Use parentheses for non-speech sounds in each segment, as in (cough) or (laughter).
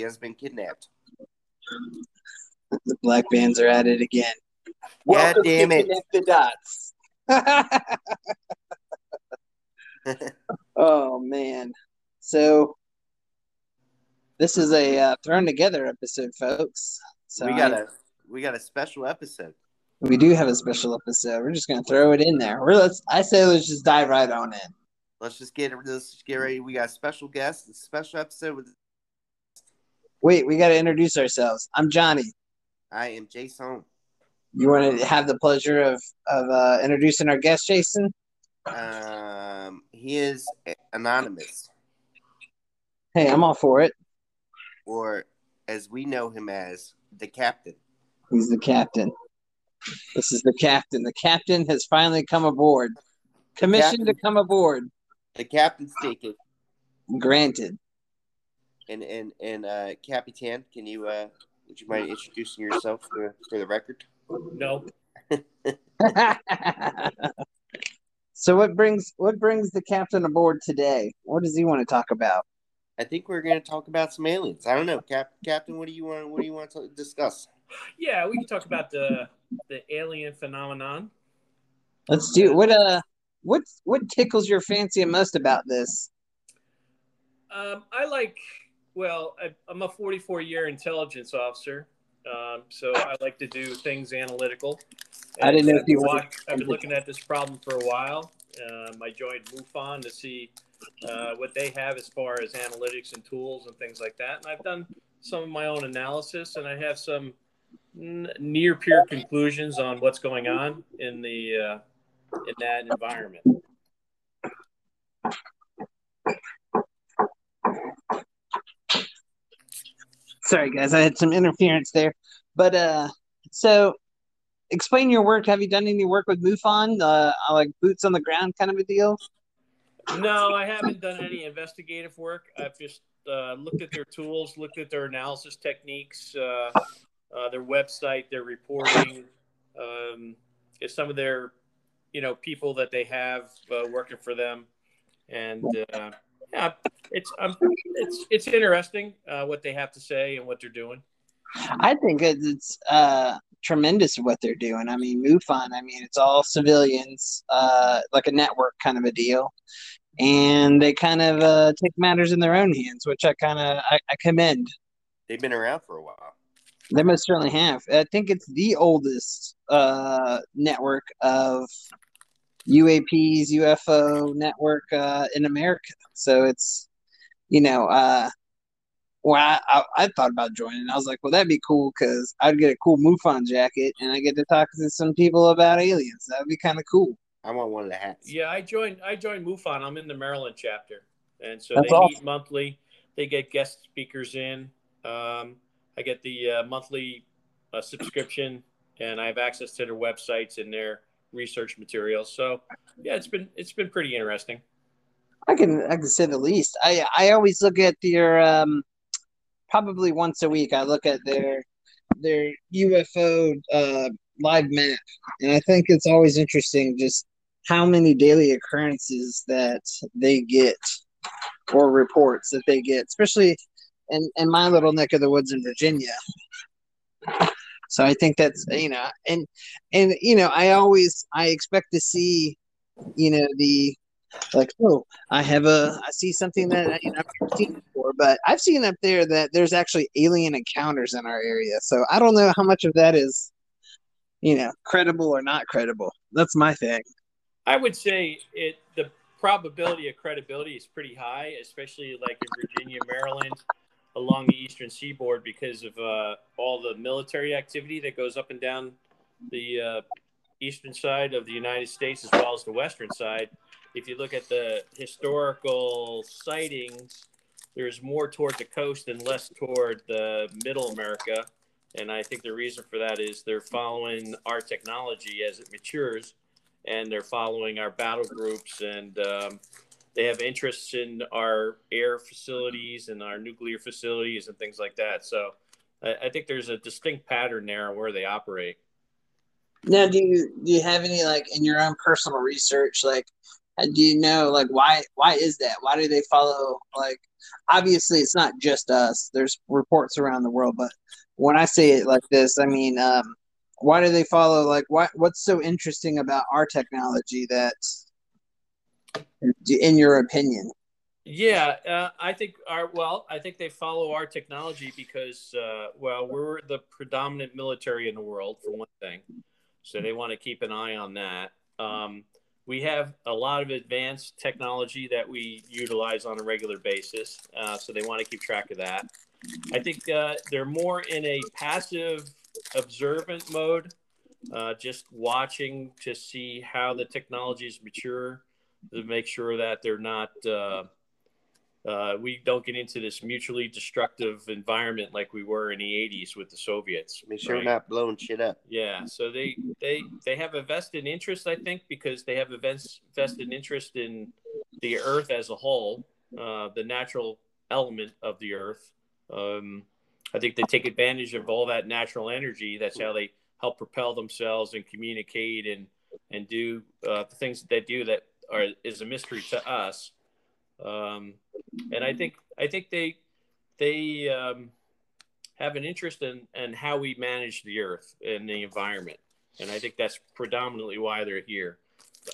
He has been kidnapped. The black bands are at it again. God damn it. The dots. (laughs) oh man. So this is a uh, thrown together episode, folks. So we got I- a we got a special episode. we do have a special episode. We're just gonna throw it in there. We're let's I say let's just dive right on in. Let's just get let's just get ready. We got a special guest, a special episode with Wait, we gotta introduce ourselves. I'm Johnny. I am Jason. You want to have the pleasure of of uh, introducing our guest, Jason? Um, he is anonymous, Hey, I'm all for it. or as we know him as the captain. He's the captain. This is the captain. The captain has finally come aboard. Commissioned to come aboard. The captain's taken. Granted. And and and uh, Capitan, can you uh, would you mind introducing yourself for for the record? No, (laughs) so what brings what brings the captain aboard today? What does he want to talk about? I think we're going to talk about some aliens. I don't know, Cap- Captain. What do you want? What do you want to discuss? yeah, we can talk about the the alien phenomenon. Let's do what uh what what tickles your fancy most about this? Um, I like. Well, I, I'm a 44 year intelligence officer, um, so I like to do things analytical. I didn't know if you were- I've been looking at this problem for a while. Um, I joined MUFON to see uh, what they have as far as analytics and tools and things like that. And I've done some of my own analysis, and I have some n- near peer conclusions on what's going on in the uh, in that environment. Sorry guys, I had some interference there. But uh so explain your work. Have you done any work with MUFON? Uh like boots on the ground kind of a deal? No, I haven't done any investigative work. I've just uh, looked at their tools, looked at their analysis techniques, uh, uh, their website, their reporting, um, some of their, you know, people that they have uh, working for them, and uh, yeah, it's um, it's it's interesting uh, what they have to say and what they're doing. I think it's, it's uh tremendous what they're doing. I mean, MUFON, I mean, it's all civilians, uh, like a network kind of a deal. And they kind of uh, take matters in their own hands, which I kind of I, I commend. They've been around for a while. They most certainly have. I think it's the oldest uh, network of UAPs, UFO network uh, in America. So it's, you know, uh, well, I, I, I thought about joining. I was like, well, that'd be cool because I'd get a cool MUFON jacket and I get to talk to some people about aliens. That would be kind of cool. I want one of the hats. Yeah, I joined. I joined MUFON. I'm in the Maryland chapter, and so That's they awesome. meet monthly. They get guest speakers in. Um, I get the uh, monthly uh, subscription, and I have access to their websites and their research materials. So, yeah, it's been it's been pretty interesting. I can I can say the least. I I always look at their um probably once a week. I look at their their UFO uh, live map, and I think it's always interesting just how many daily occurrences that they get or reports that they get, especially in in my little neck of the woods in Virginia. So I think that's you know, and and you know, I always I expect to see, you know, the like oh i have a i see something that you know, i've never seen before but i've seen up there that there's actually alien encounters in our area. So i don't know how much of that is you know credible or not credible. That's my thing. I would say it the probability of credibility is pretty high, especially like in Virginia, Maryland, along the eastern seaboard because of uh, all the military activity that goes up and down the uh, eastern side of the United States as well as the western side. If you look at the historical sightings, there's more toward the coast and less toward the middle America. And I think the reason for that is they're following our technology as it matures and they're following our battle groups and um, they have interests in our air facilities and our nuclear facilities and things like that. So I, I think there's a distinct pattern there where they operate. now do you do you have any like in your own personal research like do you know like why why is that? Why do they follow like obviously it's not just us. There's reports around the world, but when I say it like this, I mean um why do they follow like what what's so interesting about our technology that in your opinion? Yeah, uh, I think our well, I think they follow our technology because uh, well, we're the predominant military in the world for one thing, so they want to keep an eye on that. Um, we have a lot of advanced technology that we utilize on a regular basis, uh, so they want to keep track of that. I think uh, they're more in a passive, observant mode, uh, just watching to see how the technologies mature, to make sure that they're not uh, uh, we don't get into this mutually destructive environment like we were in the 80s with the Soviets. Make sure right? we're not blowing shit up. Yeah, so they they they have a vested interest, I think, because they have a vested interest in the Earth as a whole, uh, the natural element of the Earth. Um, I think they take advantage of all that natural energy. That's how they help propel themselves and communicate and and do uh, the things that they do that are is a mystery to us. Um, and I think I think they they um, have an interest in, in how we manage the earth and the environment, and I think that's predominantly why they're here.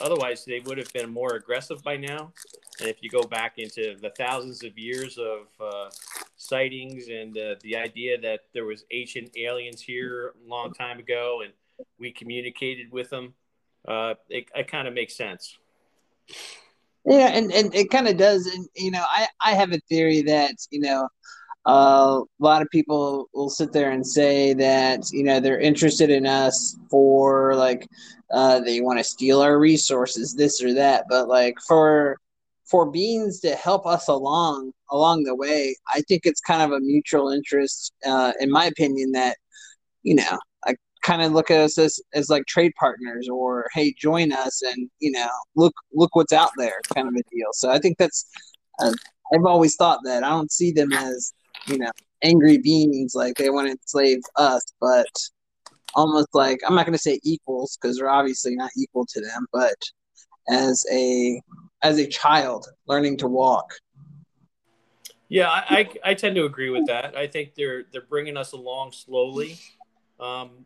Otherwise, they would have been more aggressive by now. And if you go back into the thousands of years of uh, sightings and uh, the idea that there was ancient aliens here a long time ago, and we communicated with them, uh, it, it kind of makes sense. Yeah, and, and it kind of does. And, you know, I, I have a theory that, you know, uh, a lot of people will sit there and say that, you know, they're interested in us for like, uh, they want to steal our resources, this or that. But like for, for beings to help us along along the way, I think it's kind of a mutual interest, uh, in my opinion, that you know kind of look at us as, as like trade partners or hey join us and you know look look what's out there kind of a deal. So i think that's uh, i've always thought that. I don't see them as you know angry beings like they want to enslave us but almost like i'm not going to say equals because we're obviously not equal to them but as a as a child learning to walk. Yeah I, I, I tend to agree with that. I think they're they're bringing us along slowly. Um,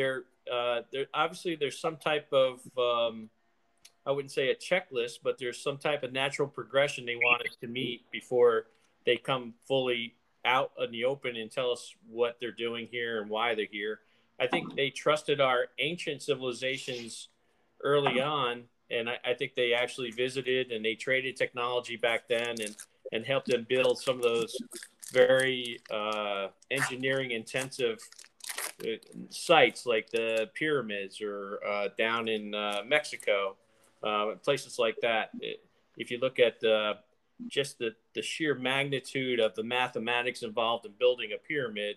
there, uh, there obviously there's some type of um, I wouldn't say a checklist, but there's some type of natural progression they want us to meet before they come fully out in the open and tell us what they're doing here and why they're here. I think they trusted our ancient civilizations early on, and I, I think they actually visited and they traded technology back then and and helped them build some of those very uh, engineering intensive sites like the pyramids or uh, down in uh, Mexico, uh, places like that. If you look at just the, the sheer magnitude of the mathematics involved in building a pyramid,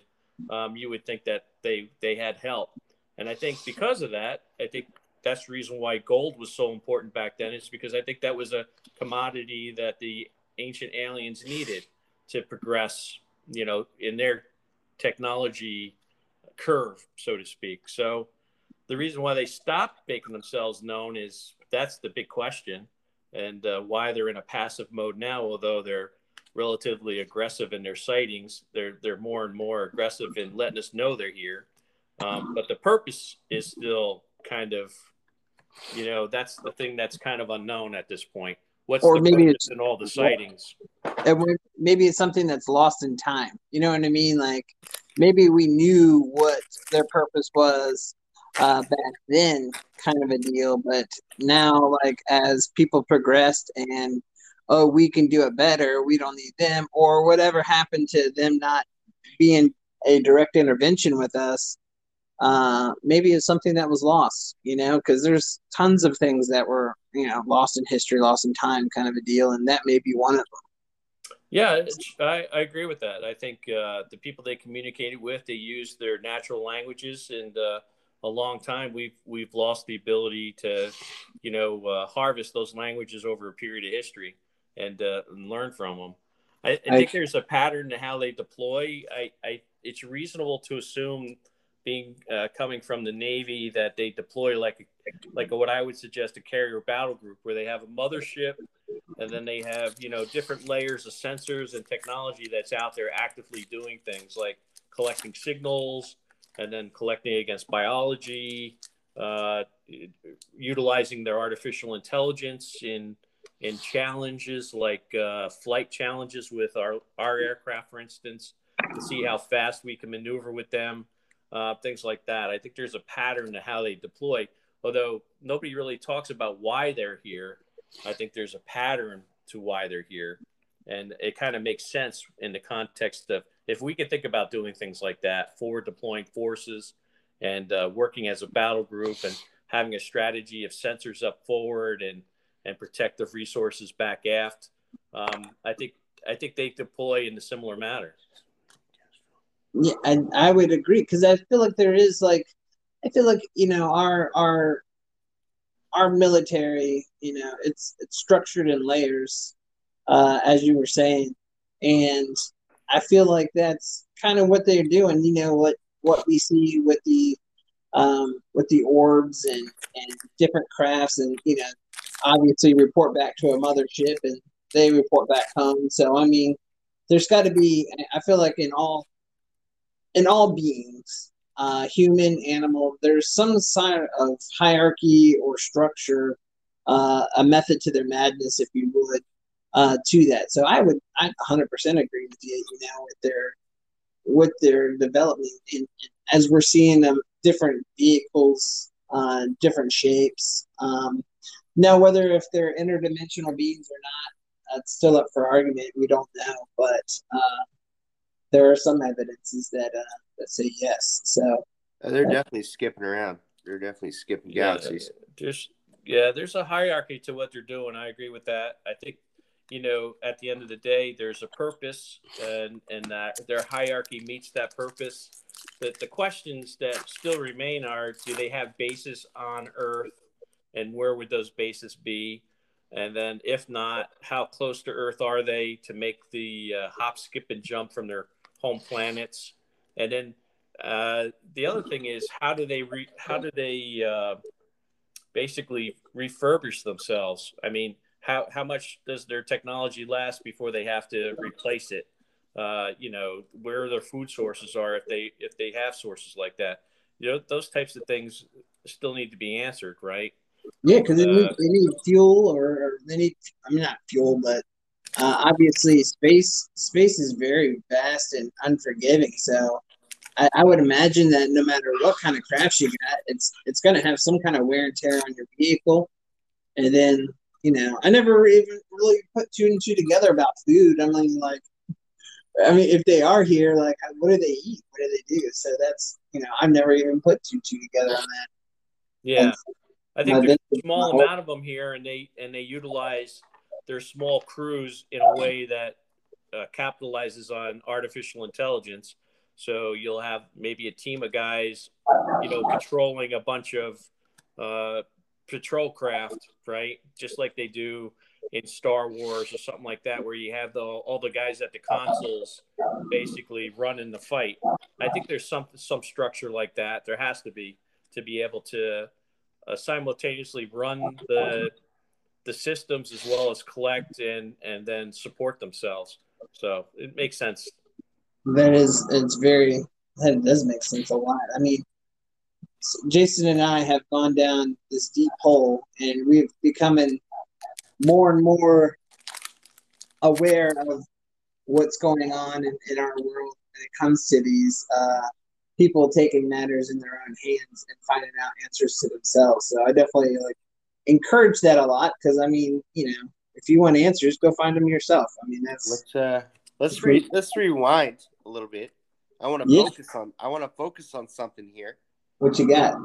um, you would think that they, they had help. And I think because of that, I think that's the reason why gold was so important back then. Is because I think that was a commodity that the ancient aliens needed to progress, you know, in their technology curve, so to speak. So the reason why they stopped making themselves known is that's the big question, and uh, why they're in a passive mode now. Although they're relatively aggressive in their sightings, they're they're more and more aggressive in letting us know they're here. Um, but the purpose is still kind of, you know, that's the thing that's kind of unknown at this point. What's or the maybe it's in all the sightings? Maybe it's something that's lost in time. You know what I mean? Like maybe we knew what their purpose was uh, back then, kind of a deal. But now, like as people progressed and oh, we can do it better, we don't need them, or whatever happened to them not being a direct intervention with us. Uh, maybe it's something that was lost, you know, because there's tons of things that were, you know, lost in history, lost in time, kind of a deal, and that may be one of them. Yeah, I, I agree with that. I think uh, the people they communicated with, they used their natural languages, and uh, a long time we've we've lost the ability to, you know, uh, harvest those languages over a period of history and, uh, and learn from them. I, I think there's a pattern to how they deploy. I, I it's reasonable to assume being uh, coming from the Navy that they deploy like like what I would suggest a carrier battle group where they have a mothership and then they have you know different layers of sensors and technology that's out there actively doing things like collecting signals and then collecting against biology, uh, utilizing their artificial intelligence in in challenges like uh, flight challenges with our our aircraft, for instance, to see how fast we can maneuver with them, uh, things like that. I think there's a pattern to how they deploy, although nobody really talks about why they're here. I think there's a pattern to why they're here, and it kind of makes sense in the context of if we can think about doing things like that, forward deploying forces and uh, working as a battle group and having a strategy of sensors up forward and and protective resources back aft. Um, I think I think they deploy in a similar manner. Yeah, and I would agree because I feel like there is like I feel like you know our our our military, you know, it's it's structured in layers, uh, as you were saying, and I feel like that's kind of what they're doing. You know what what we see with the um, with the orbs and and different crafts, and you know, obviously report back to a mothership, and they report back home. So I mean, there's got to be. I feel like in all in all beings, uh, human, animal, there's some sign of hierarchy or structure, uh, a method to their madness, if you would uh, to that. So I would I 100% agree with you. You know, with their with their development, and, as we're seeing them different vehicles, uh, different shapes. Um, now, whether if they're interdimensional beings or not, that's still up for argument. We don't know, but uh, there are some evidences that uh, that say yes. So uh, they're definitely skipping around. They're definitely skipping galaxies. Yeah, there's yeah, there's a hierarchy to what they're doing. I agree with that. I think you know, at the end of the day, there's a purpose, and and that their hierarchy meets that purpose. But the questions that still remain are: Do they have bases on Earth, and where would those bases be? And then, if not, how close to Earth are they to make the uh, hop, skip, and jump from their home planets? And then uh, the other thing is, how do they re- how do they uh, basically refurbish themselves? I mean, how how much does their technology last before they have to replace it? Uh, you know, where their food sources are if they if they have sources like that. You know, those types of things still need to be answered, right? Yeah, because they, uh, they, need fuel, or they need. I mean, not fuel, but uh, obviously, space space is very vast and unforgiving. So, I, I, would imagine that no matter what kind of craft you got, it's it's going to have some kind of wear and tear on your vehicle, and then you know, I never even really put two and two together about food. I mean, like, I mean, if they are here, like, what do they eat? What do they do? So that's, you know, I've never even put two two together on that. Yeah, and, I think there's a small amount of them here, and they and they utilize their small crews in a way that uh, capitalizes on artificial intelligence. So you'll have maybe a team of guys, you know, patrolling a bunch of uh, patrol craft, right? Just like they do in Star Wars or something like that, where you have the all the guys at the consoles basically running the fight. I think there's some some structure like that. There has to be to be able to uh, simultaneously run the the systems as well as collect and and then support themselves. So it makes sense. That is, it's very that does make sense a lot. I mean, Jason and I have gone down this deep hole, and we've becoming more and more aware of what's going on in, in our world when it comes to these uh, people taking matters in their own hands and finding out answers to themselves. So I definitely like encourage that a lot because I mean, you know, if you want answers, go find them yourself. I mean, that's let's uh, let's re- let's rewind a little bit. I want to yeah. focus on I want to focus on something here. What you got?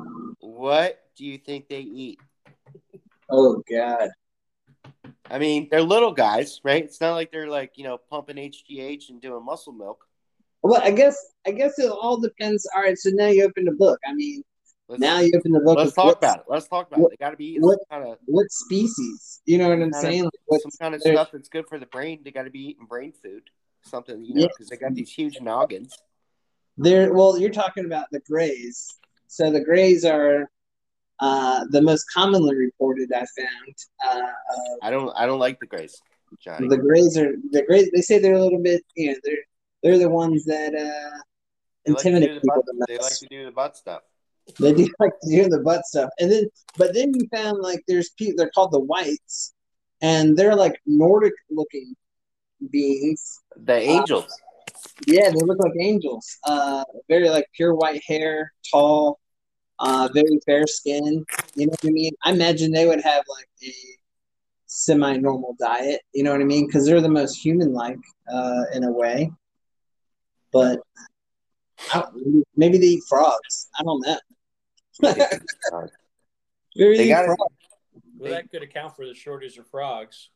What do you think they eat? Oh God. I mean, they're little guys, right? It's not like they're like you know pumping HGH and doing muscle milk. Well, I guess I guess it all depends. All right, so now you open the book. I mean, let's, now you open the book. Let's talk about it. Let's talk about what, it. They got to be eating what, kind of what species? You know what I'm saying? Of, like some kind of stuff that's good for the brain. They got to be eating brain food, something you know, because yeah. they got these huge noggins. There, well, you're talking about the grays. So the grays are uh, the most commonly reported. I found. Uh, I don't. I don't like the Grays, Johnny. the grays are the grays. They say they're a little bit. You know, they're they're the ones that uh, They like, to do intimidate the people butt, the they like to do the butt stuff. They do like to do the butt stuff, and then but then you found like there's people. They're called the whites, and they're like Nordic looking beings. The angels. Yeah, they look like angels. Uh, very like pure white hair, tall, uh, very fair skin. You know what I mean? I imagine they would have like a semi-normal diet. You know what I mean? Because they're the most human-like uh, in a way. But maybe they eat frogs. I don't know. Maybe They they gotta- frogs. Well, that could account for the shortage of frogs.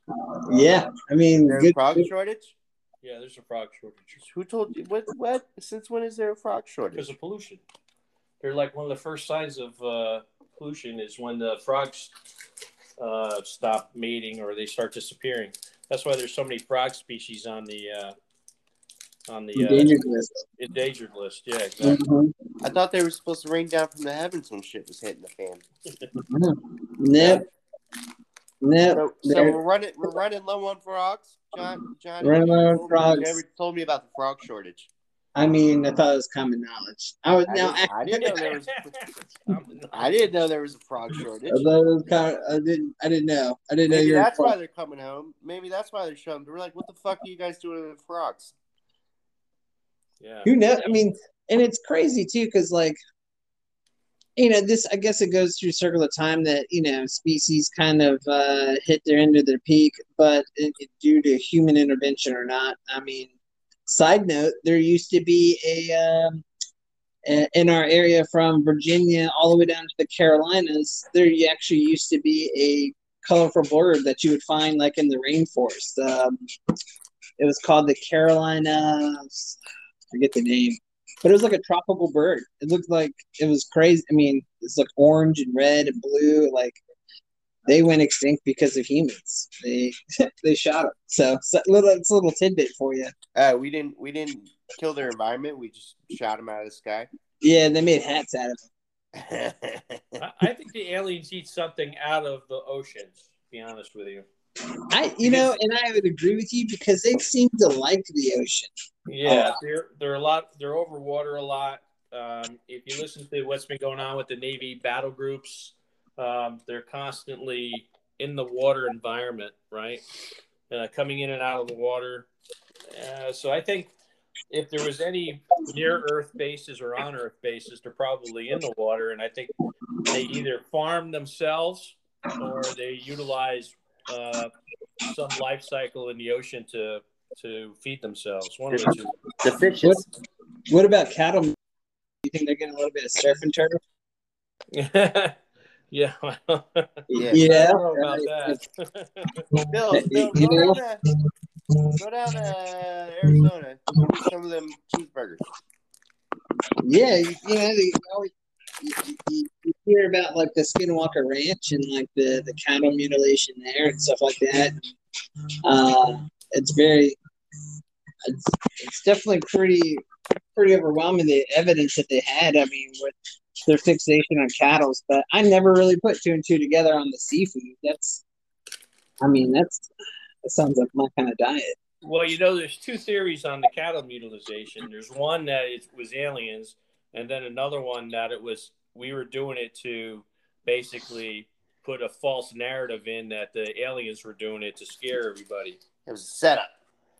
Yeah, I mean, There's good, frog good- shortage. Yeah, there's a frog shortage Who told you? What? What? Since when is there a frog shortage? because of pollution. They're like one of the first signs of uh, pollution is when the frogs uh, stop mating or they start disappearing. That's why there's so many frog species on the uh, on the uh, endangered list. endangered list. Yeah, exactly. Mhm. I thought they were supposed to rain down from the heavens when shit was hitting the fan. Nope. Nope. So, so we're running. We're running low on frogs. John. John. Running low on you frogs. never told me about the frog shortage. I mean, I thought it was common knowledge. I was I now. didn't, I didn't know there was. (laughs) I didn't know there was a frog shortage. I, thought it was kind of, I didn't. I didn't know. I didn't know Maybe you that's why they're coming home. Maybe that's why they're showing. They're like, "What the fuck are you guys doing to the frogs?" Yeah. Who knows? I mean, and it's crazy too, because like, you know, this. I guess it goes through circle of time that you know species kind of uh, hit their end of their peak, but it, it- due to human intervention or not. I mean, side note: there used to be a. Um, in our area from Virginia all the way down to the Carolinas, there actually used to be a colorful bird that you would find like in the rainforest. Um, it was called the Carolina, forget the name, but it was like a tropical bird. It looked like it was crazy. I mean, it's like orange and red and blue. Like they went extinct because of humans. They (laughs) they shot them. So, so little it's a little tidbit for you. Uh, we didn't. We didn't kill their environment. We just shot them out of the sky. Yeah, they made hats out of them. I, I think the aliens eat something out of the oceans. To be honest with you. I, you know, and I would agree with you because they seem to like the ocean. Yeah, they're they're a lot. They're over water a lot. Um, if you listen to what's been going on with the Navy battle groups, um, they're constantly in the water environment, right? Uh, coming in and out of the water. Uh, so I think if there was any near Earth bases or on Earth bases, they're probably in the water, and I think they either farm themselves or they utilize uh, some life cycle in the ocean to to feed themselves. One of the two. the fishes. What about cattle? Do you think they're getting a little bit of surf and turf? (laughs) yeah. well, I Yeah. about that. (laughs) Bill, Bill, go, down to, go down to Arizona. Some of them cheeseburgers. Yeah, you, you know, they always hear about like the Skinwalker Ranch and like the the cattle mutilation there and stuff like that. Uh, it's very, it's, it's definitely pretty pretty overwhelming the evidence that they had. I mean, with their fixation on cattle, but I never really put two and two together on the seafood. That's, I mean, that's that sounds like my kind of diet. Well, you know, there's two theories on the cattle mutilization. There's one that it was aliens, and then another one that it was we were doing it to basically put a false narrative in that the aliens were doing it to scare everybody. It was a setup.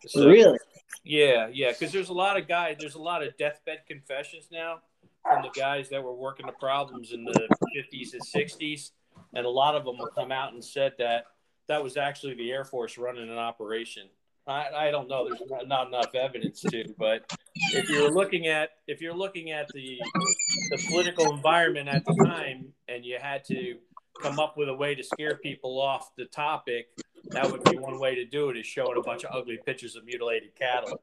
So- really? Yeah, yeah, because there's a lot of guys, there's a lot of deathbed confessions now from the guys that were working the problems in the 50s and 60s, and a lot of them will come out and said that that was actually the Air Force running an operation. I, I don't know. There's not, not enough evidence to, but if you're looking at if you're looking at the the political environment at the time, and you had to come up with a way to scare people off the topic, that would be one way to do it. Is showing a bunch of ugly pictures of mutilated cattle.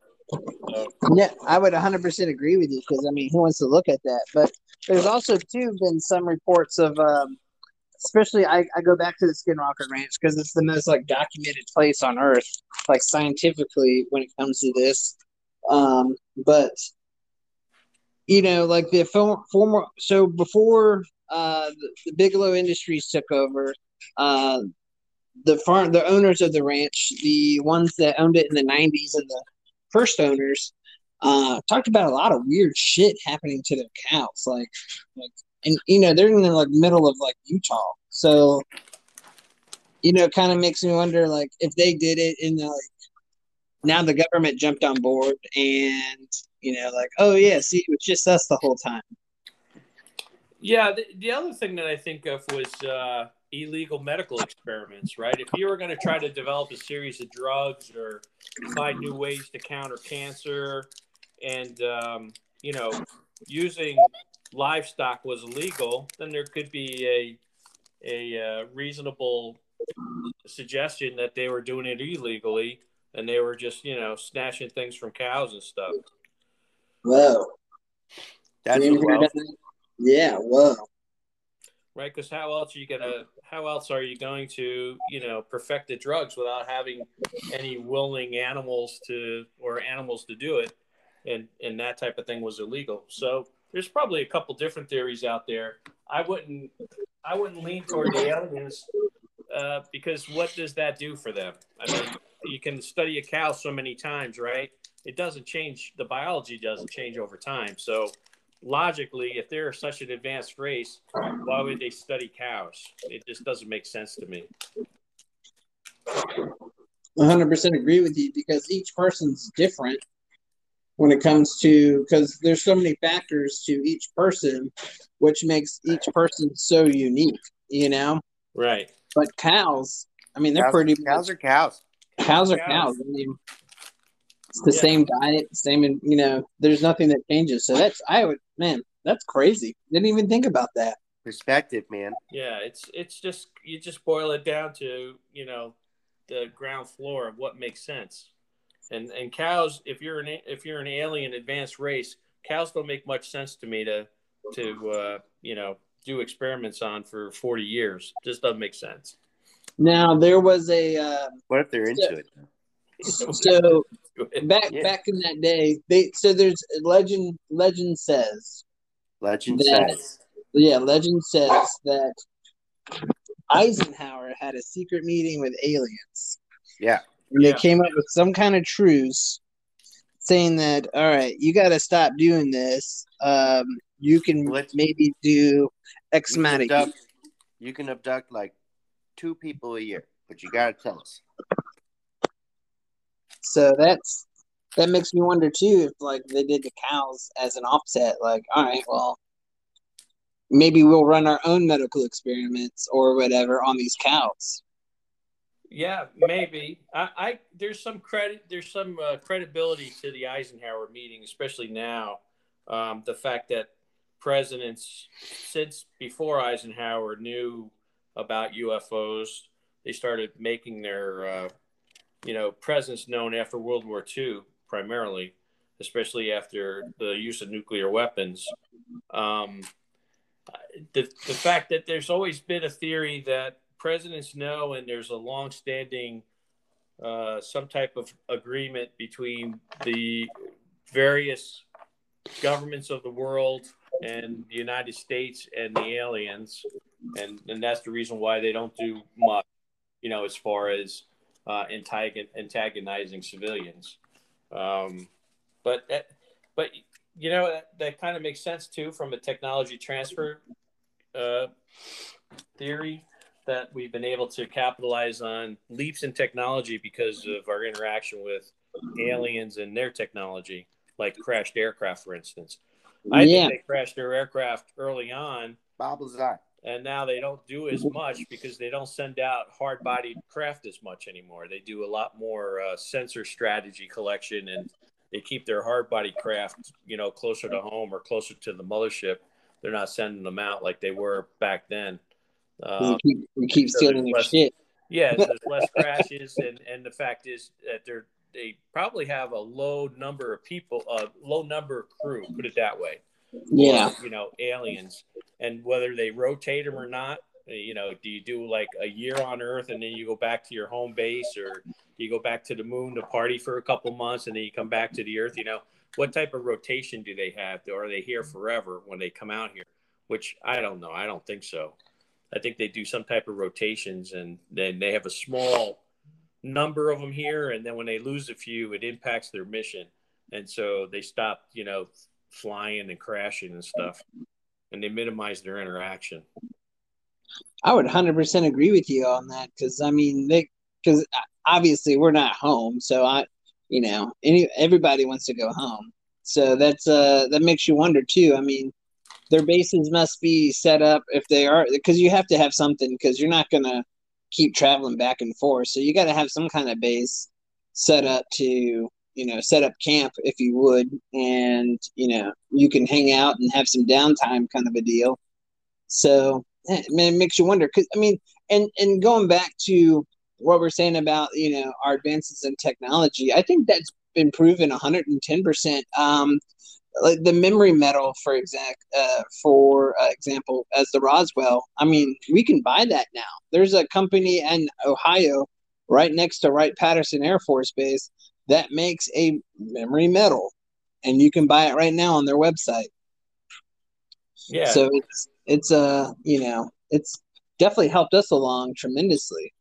So, Yeah, I would 100% agree with you because I mean, who wants to look at that? But there's also too been some reports of, um, especially I, I go back to the Skinwalker Ranch because it's the most like documented place on Earth, like scientifically when it comes to this. Um, but you know, like the former, former so before uh, the, the Bigelow Industries took over, uh, the farm, the owners of the ranch, the ones that owned it in the '90s and the first owners, uh, talked about a lot of weird shit happening to their cows, like, like, and you know, they're in the like middle of like Utah, so you know, it kind of makes me wonder, like, if they did it in the like now the government jumped on board and you know like oh yeah see it was just us the whole time. Yeah the, the other thing that i think of was uh, illegal medical experiments right? If you were going to try to develop a series of drugs or find new ways to counter cancer and um, you know using livestock was illegal then there could be a a uh, reasonable suggestion that they were doing it illegally and they were just you know snatching things from cows and stuff. Whoa, That's whoa. Yeah, whoa. Right, because how else are you gonna? How else are you going to, you know, perfect the drugs without having any willing animals to or animals to do it, and and that type of thing was illegal. So there's probably a couple different theories out there. I wouldn't, I wouldn't lean toward the aliens uh, because what does that do for them? I mean, you can study a cow so many times, right? It doesn't change. The biology doesn't change over time. So logically, if they're such an advanced race, why would they study cows? It just doesn't make sense to me. 100% agree with you because each person's different when it comes to because there's so many factors to each person which makes each person so unique you know right but cows i mean they're cows, pretty cows are cows cows are cows. I mean, it's the yeah. same diet, same, you know, there's nothing that changes. So that's, I would, man, that's crazy. Didn't even think about that. Perspective, man. Yeah, it's it's just you just boil it down to you know the ground floor of what makes sense. And and cows, if you're an if you're an alien advanced race, cows don't make much sense to me to to uh, you know do experiments on for 40 years. Just doesn't make sense. Now there was a. Uh, what if they're into so, it? So (laughs) back yeah. back in that day, they so there's legend. Legend says. Legend that, says. Yeah, legend says that Eisenhower had a secret meeting with aliens. Yeah. And they yeah. came up with some kind of truce saying that, all right, you got to stop doing this. Um, you can Let's, maybe do X amount of. You can abduct like two people a year, but you gotta tell us. So that's that makes me wonder too if like they did the cows as an offset. Like, all right, well, maybe we'll run our own medical experiments or whatever on these cows. Yeah, maybe. I, I there's some credit, there's some uh, credibility to the Eisenhower meeting, especially now. Um, the fact that presidents since before Eisenhower knew about UFOs. They started making their, uh, you know, presence known after World War II, primarily, especially after the use of nuclear weapons. Um, the, the fact that there's always been a theory that presidents know, and there's a long-standing uh, some type of agreement between the various governments of the world and the United States and the aliens, and and that's the reason why they don't do much, you know, as far as uh, antagonizing civilians. Um, but that, but you know that, that kind of makes sense too from a technology transfer uh, theory that we've been able to capitalize on leaps in technology because of our interaction with aliens and their technology, like crashed aircraft, for instance. I yeah. think they crashed their aircraft early on. Bob Lazar. And now they don't do as much because they don't send out hard bodied craft as much anymore. They do a lot more uh, sensor strategy collection and they keep their hard body craft, you know, closer to home or closer to the mothership. They're not sending them out like they were back then. Um, we keep, we keep so stealing less, shit. Yeah, there's less (laughs) crashes, and, and the fact is that they're they probably have a low number of people, a low number of crew, put it that way. Yeah. Or, you know, aliens, and whether they rotate them or not. Uh, you know, do you do like a year on Earth and then you go back to your home base, or do you go back to the moon to party for a couple months and then you come back to the Earth? You know, what type of rotation do they have? Or are they here forever when they come out here? Which I don't know. I don't think so. I think they do some type of rotations, and then they have a small number of them here, and then when they lose a few, it impacts their mission, and so they stop, you know, flying and crashing and stuff, and they minimize their interaction. I would 100% agree with you on that. Because I mean they because obviously we're not home, so I, you know, any everybody wants to go home, so that's uh that makes you wonder too. I mean, their bases must be set up if they are because you have to have something because you're not gonna keep traveling back and forth, so you got to have some kind of base set up to you know set up camp if you would, and you know you can hang out and have some downtime kind of a deal. So eh, it makes you wonder because I mean, and and going back to what we're saying about you know our advances in technology, I think that's been proven 110 percent. Um, Like the memory metal, for exact uh, for uh, example, as the Roswell. I mean, we can buy that now. There's a company in Ohio, right next to Wright Patterson Air Force Base, that makes a memory metal, and you can buy it right now on their website. Yeah. So it's it's uh you know it's definitely helped us along tremendously.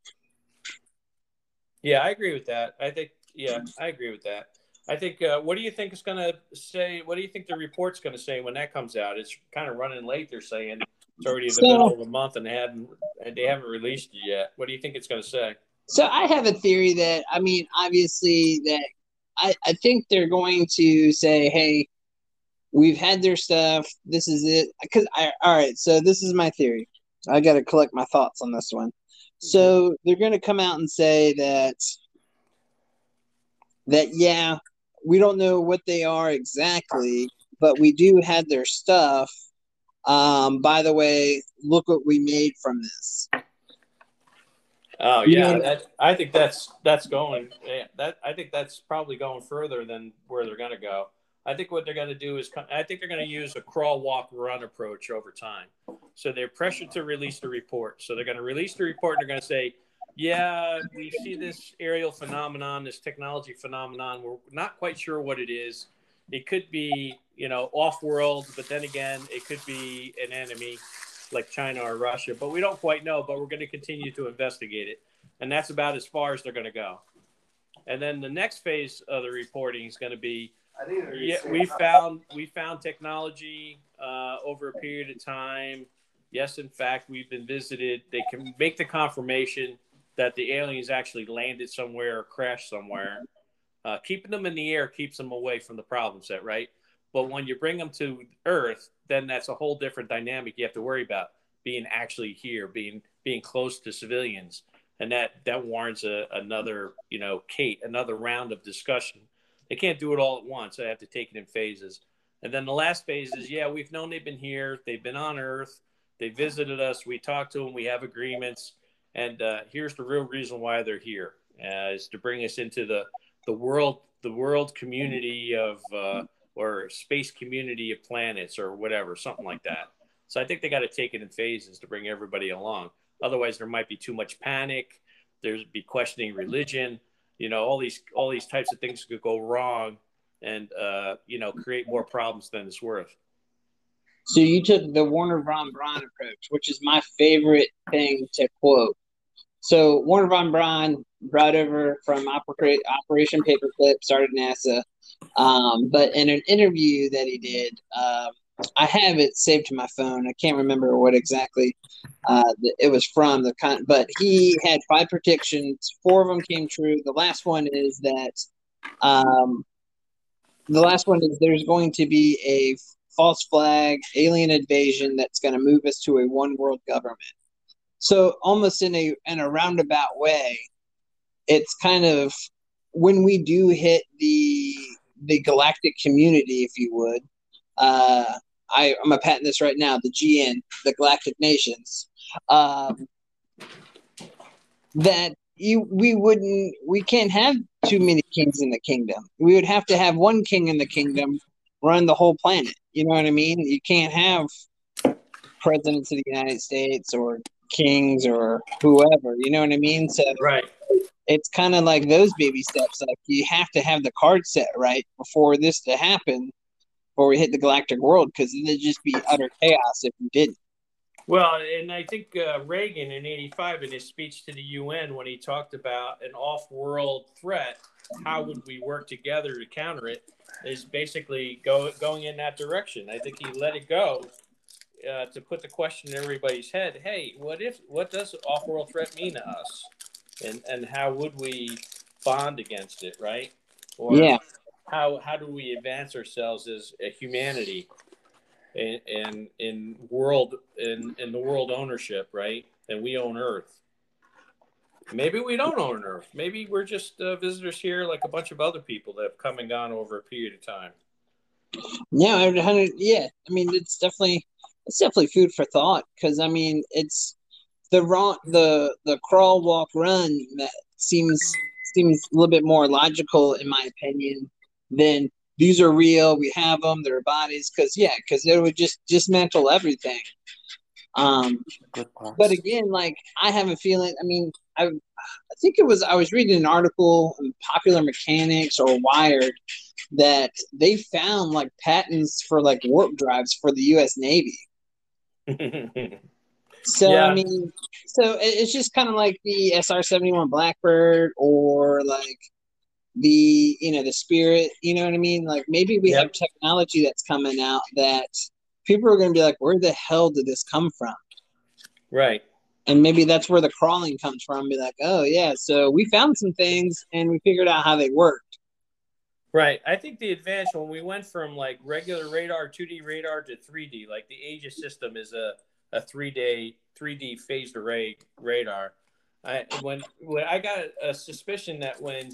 Yeah, I agree with that. I think yeah, I agree with that. I think. Uh, what do you think is going to say? What do you think the report's going to say when that comes out? It's kind of running late. They're saying it's already in the so, middle of the month and they haven't they haven't released it yet. What do you think it's going to say? So I have a theory that I mean, obviously that I I think they're going to say, hey, we've had their stuff. This is it. Because I all right. So this is my theory. I got to collect my thoughts on this one. So they're going to come out and say that that yeah, we don't know what they are exactly, but we do have their stuff. Um, by the way, look what we made from this. Oh yeah, that, I think that's that's going. Yeah, that I think that's probably going further than where they're going to go. I think what they're going to do is, I think they're going to use a crawl, walk, run approach over time. So they're pressured to release the report. So they're going to release the report and they're going to say, yeah, we see this aerial phenomenon, this technology phenomenon. We're not quite sure what it is. It could be, you know, off world, but then again, it could be an enemy like China or Russia, but we don't quite know. But we're going to continue to investigate it. And that's about as far as they're going to go. And then the next phase of the reporting is going to be yeah, we found we found technology uh, over a period of time. Yes, in fact, we've been visited. They can make the confirmation that the aliens actually landed somewhere or crashed somewhere. Uh, keeping them in the air keeps them away from the problem set, right? But when you bring them to Earth, then that's a whole different dynamic you have to worry about being actually here, being being close to civilians, and that that warrants a, another you know Kate another round of discussion they can't do it all at once. They have to take it in phases. And then the last phase is, yeah, we've known they've been here. They've been on Earth. They visited us. We talked to them. We have agreements. And uh, here's the real reason why they're here: uh, is to bring us into the the world, the world community of uh, or space community of planets or whatever, something like that. So I think they got to take it in phases to bring everybody along. Otherwise, there might be too much panic. There'd be questioning religion you know all these all these types of things could go wrong and uh, you know create more problems than it's worth so you took the Wernher von Braun approach which is my favorite thing to quote so Wernher von Braun brought over from operation paperclip started nasa um, but in an interview that he did um, I have it saved to my phone. I can't remember what exactly uh, it was from the con, but he had five predictions. Four of them came true. The last one is that um, the last one is there's going to be a false flag alien invasion that's going to move us to a one world government. So almost in a in a roundabout way, it's kind of when we do hit the the galactic community, if you would. Uh, I, I'm gonna patent this right now. The GN, the Galactic Nations, um, that you we wouldn't we can't have too many kings in the kingdom. We would have to have one king in the kingdom run the whole planet. You know what I mean? You can't have presidents of the United States or kings or whoever. You know what I mean? So Right. it's kind of like those baby steps. Like you have to have the card set right before this to happen, before we hit the galactic world, because it'd just be utter chaos if we didn't. Well, and I think uh, Reagan in '85, in his speech to the UN, when he talked about an off-world threat, how would we work together to counter it? Is basically go, going in that direction. I think he let it go uh, to put the question in everybody's head: Hey, what if? What does off-world threat mean to us? And and how would we bond against it? Right? Or Yeah. How how do we advance ourselves as a humanity? in in, in world in, in the world ownership, right? And we own Earth. Maybe we don't own Earth. Maybe we're just uh, visitors here, like a bunch of other people that have come and gone over a period of time. Yeah, I would 100 yeah. I mean, it's definitely it's definitely food for thought because I mean, it's the wrong the the crawl walk run that seems seems a little bit more logical in my opinion than these are real. We have them. They're bodies because yeah, because it would just dismantle everything. Um, but again, like I have a feeling. I mean, I I think it was I was reading an article in Popular Mechanics or Wired that they found like patents for like warp drives for the U.S. Navy. (laughs) So Yeah. I mean, so it- it's just kind of like the SR seventy one Blackbird or like the you know the Spirit. You know what I mean? Like maybe we Yep. have technology that's coming out that people are going to be like, where the hell did this come from? right. And maybe that's where the crawling comes from. Be like, oh yeah, so we found some things and we figured out how they worked. Right. I think the advance when we went from like regular radar, 2D radar to 3D, like the Aegis system is a, a three day, 3D phased array radar. I when when I got a suspicion that when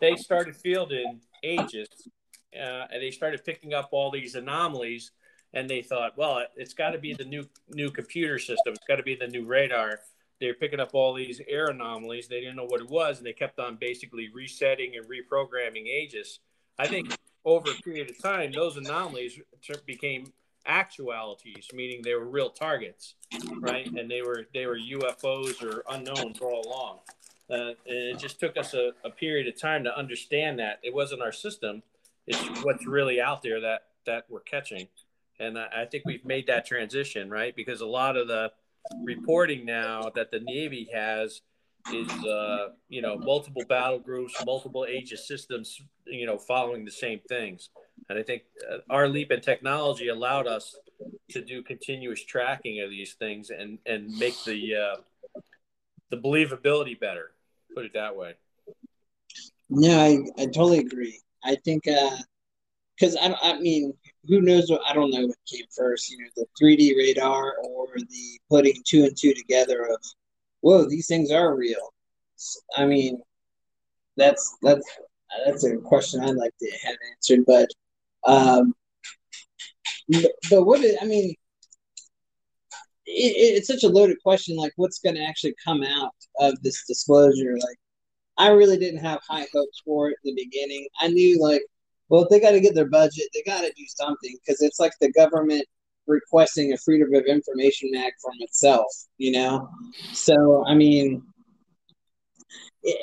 they started fielding Aegis, uh, and they started picking up all these anomalies, and they thought, well, it's got to be the new new computer system. It's got to be the new radar. They're picking up all these air anomalies. They didn't know what it was, and they kept on basically resetting and reprogramming Aegis. I think over a period of time, those anomalies became actualities, meaning they were real targets, right? And they were they were UFOs or unknowns all along. Uh, and it just took us a, a period of time to understand that it wasn't our system; it's what's really out there that that we're catching. And I, I think we've made that transition, right? Because a lot of the reporting now that the Navy has is uh, you know multiple battle groups, multiple Aegis systems, you know, following the same things. And I think uh, our leap in technology allowed us to do continuous tracking of these things and and make the uh, the believability better. Put it that way. No, I, I totally agree. I think because I I mean, who knows what I don't know what came first, you know, the 3D radar or the putting two and two together of whoa, these things are real. I mean, that's that's that's a question I'd like to have answered, but um, but, what is, I mean, it, it's such a loaded question. Like, what's going to actually come out of this disclosure? Like, I really didn't have high hopes for it in the beginning. I knew, like, well, they got to get their budget, they got to do something because it's like the government requesting a Freedom of Information Act from itself, you know? So, I mean,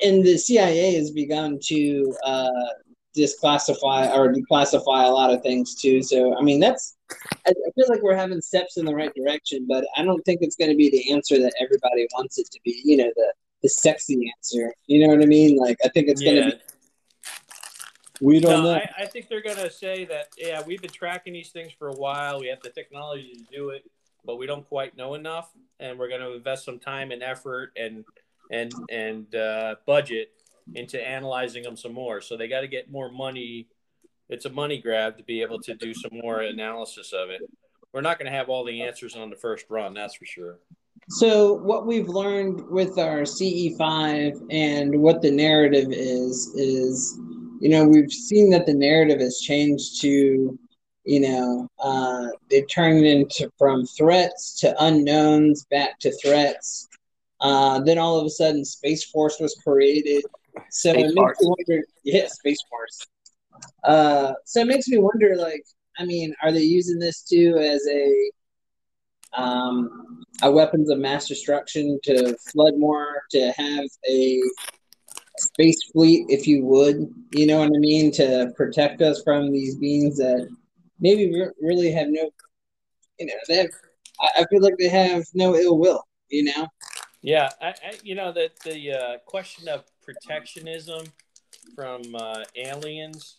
and the CIA has begun to uh, disclassify or declassify a lot of things too. So, I mean, that's, I I feel like we're having steps in the right direction, but I don't think it's going to be the answer that everybody wants it to be, you know, the, the sexy answer. You know what I mean? Like, I think it's going to be, we don't No, know. I, I think they're going to say that, yeah, we've been tracking these things for a while. We have the technology to do it, but we don't quite know enough. And we're going to invest some time and effort and, and, and uh, budget into analyzing them some more. So they got to get more money. It's a money grab to be able to do some more analysis of it. We're not going to have all the answers on the first run, that's for sure. So what we've learned with our CE5 and what the narrative is is, you know, we've seen that the narrative has changed to, you know, uh, they've turned into from threats to unknowns back to threats. Uh, then all of a sudden, Space Force was created. So Space it makes Force. me wonder. Yeah, Space Force. Uh, so it makes me wonder, like, I mean, are they using this too as a um, a weapons of mass destruction to flood more, to have a space fleet, if you would, you know what I mean, to protect us from these beings that maybe re- really have no, you know, they I feel like they have no ill will, you know? Yeah, I, I you know that the uh, question of protectionism from uh, aliens.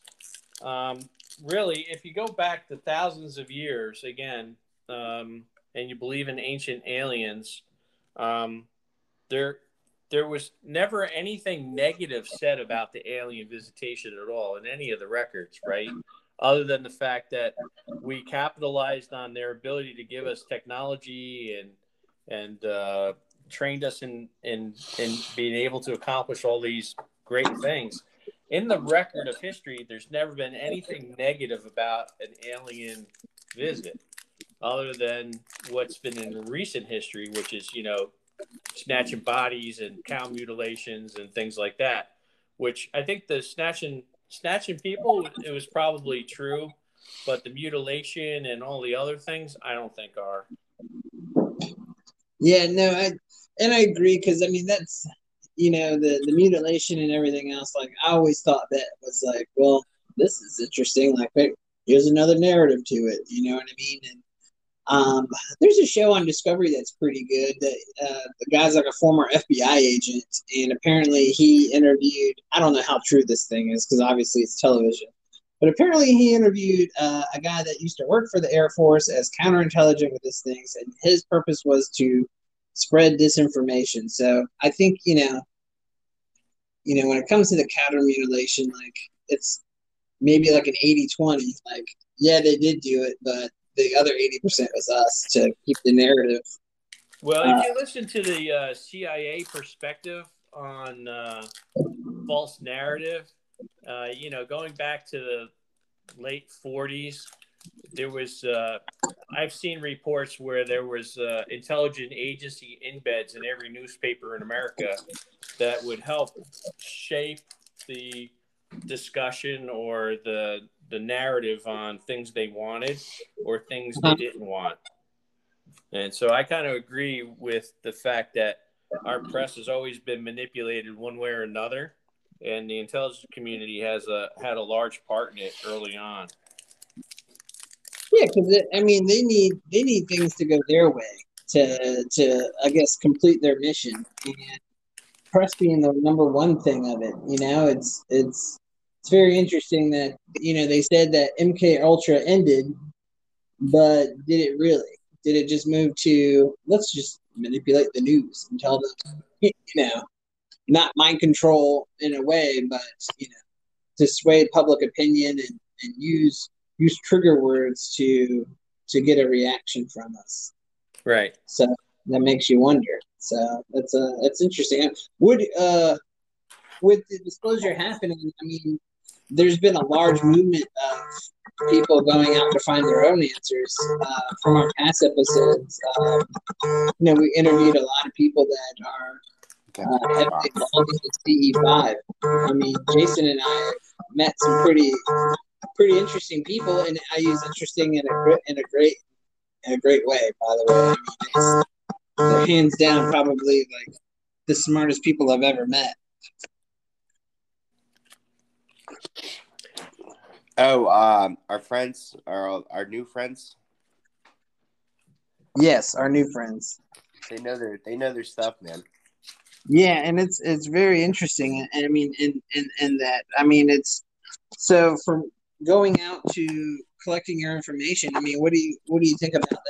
Um, really, if you go back to thousands of years, again, um, and you believe in ancient aliens, um, there there was never anything negative said about the alien visitation at all in any of the records, right? Other than the fact that we capitalized on their ability to give us technology and and uh, trained us in in in being able to accomplish all these great things. In the record of history, there's never been anything negative about an alien visit, other than what's been in recent history, which is you know snatching bodies and cow mutilations and things like that. Which I think the snatching snatching people it was probably true, but the mutilation and all the other things I don't think are. Yeah, no, I and I agree because I mean that's you know the the mutilation and everything else. Like I always thought that was like, well, this is interesting. Like, hey, here's another narrative to it. You know what I mean? And um, there's a show on Discovery that's pretty good. That uh, the guy's like a former FBI agent, and apparently he interviewed. I don't know how true this thing is because obviously it's television, but apparently he interviewed uh, a guy that used to work for the Air Force as counterintelligence with these things, and his purpose was to spread disinformation. So I think you know, you know, when it comes to the counter mutilation, like it's maybe like an 80-20. Like, yeah, they did do it, but the other 80% was us to keep the narrative. Well, if you listen to the uh, CIA perspective on uh, false narrative, uh, you know, going back to the late 40s, there was, uh, I've seen reports where there was uh, intelligent agency embeds in every newspaper in America that would help shape the discussion or the the narrative on things they wanted or things they uh-huh. didn't want. And so I kind of agree with the fact that our press has always been manipulated one way or another, and the intelligence community has a had a large part in it early on. Yeah, because I mean, they need they need things to go their way to to I guess complete their mission, and press being the number one thing of it. You know, it's it's it's very interesting that you know they said that MK Ultra ended, but did it really? Did it just move to let's just manipulate the news and tell them, (laughs) you know, not mind control in a way, but you know, to sway public opinion and, and use use trigger words to to get a reaction from us. Right. So that makes you wonder. So that's uh that's interesting. Would uh with the disclosure happening, I mean, there's been a large movement of people going out to find their own answers. Uh, from our past episodes, um, you know, we interviewed a lot of people that are uh, involved in CE5. I mean, Jason and I met some pretty, pretty interesting people, and I use interesting in a in a great in a great way. By the way, I mean, they're hands down probably like the smartest people I've ever met. Oh, um, our friends, our our new friends. Yes, our new friends. They know their they know their stuff, man. Yeah, and it's it's very interesting. And I mean, in in in that, I mean, it's so from going out to collecting your information. I mean, what do you what do you think about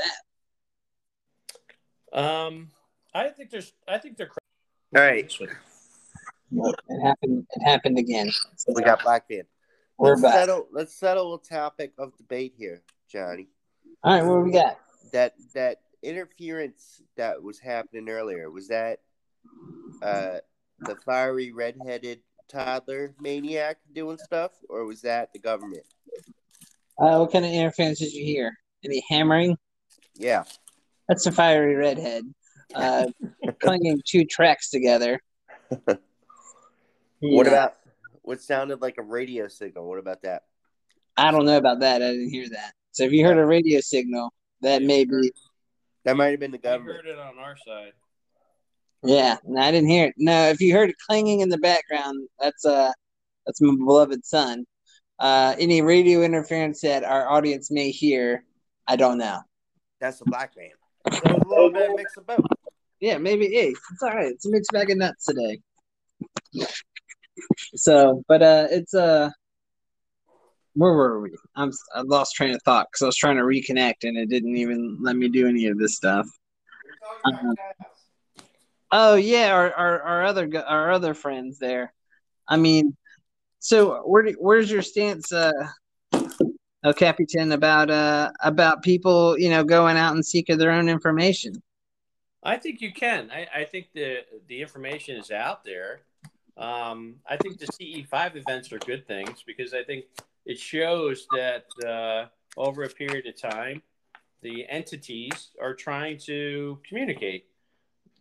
that? Um, I think there's I think they're. All right. It happened. It happened again. So we got Blackbeard. We're let's back. Settle, let's settle a topic of debate here, Johnny. All right, what we got? That that interference that was happening earlier was that uh, the fiery redheaded toddler maniac doing stuff, or was that the government? Uh, what kind of interference did you hear? Any hammering? Yeah, that's a fiery redhead. Uh, (laughs) clanging two tracks together. (laughs) Yeah. What about what sounded like a radio signal? What about that? I don't know about that. I didn't hear that. So if you heard a radio signal, that may be That might have been the We government. heard it on our side. Yeah, no, I didn't hear it. No, if you heard it clanging in the background, that's uh that's my beloved son. Uh, any radio interference that our audience may hear, I don't know. That's a black man. So a little bit mix of both. Yeah, maybe. Hey, it's all right. It's a mixed bag of nuts today. So, but uh, it's uh, where were we? I'm I lost train of thought because I was trying to reconnect and it didn't even let me do any of this stuff. Uh-huh. Oh yeah, our our, our other our other friends there. I mean, so where where's your stance, uh, El Capitan, about uh about people you know going out and seeking their own information? I think you can. I, I think the the information is out there. Um, I think the CE5 events are good things because I think it shows that uh, over a period of time, the entities are trying to communicate.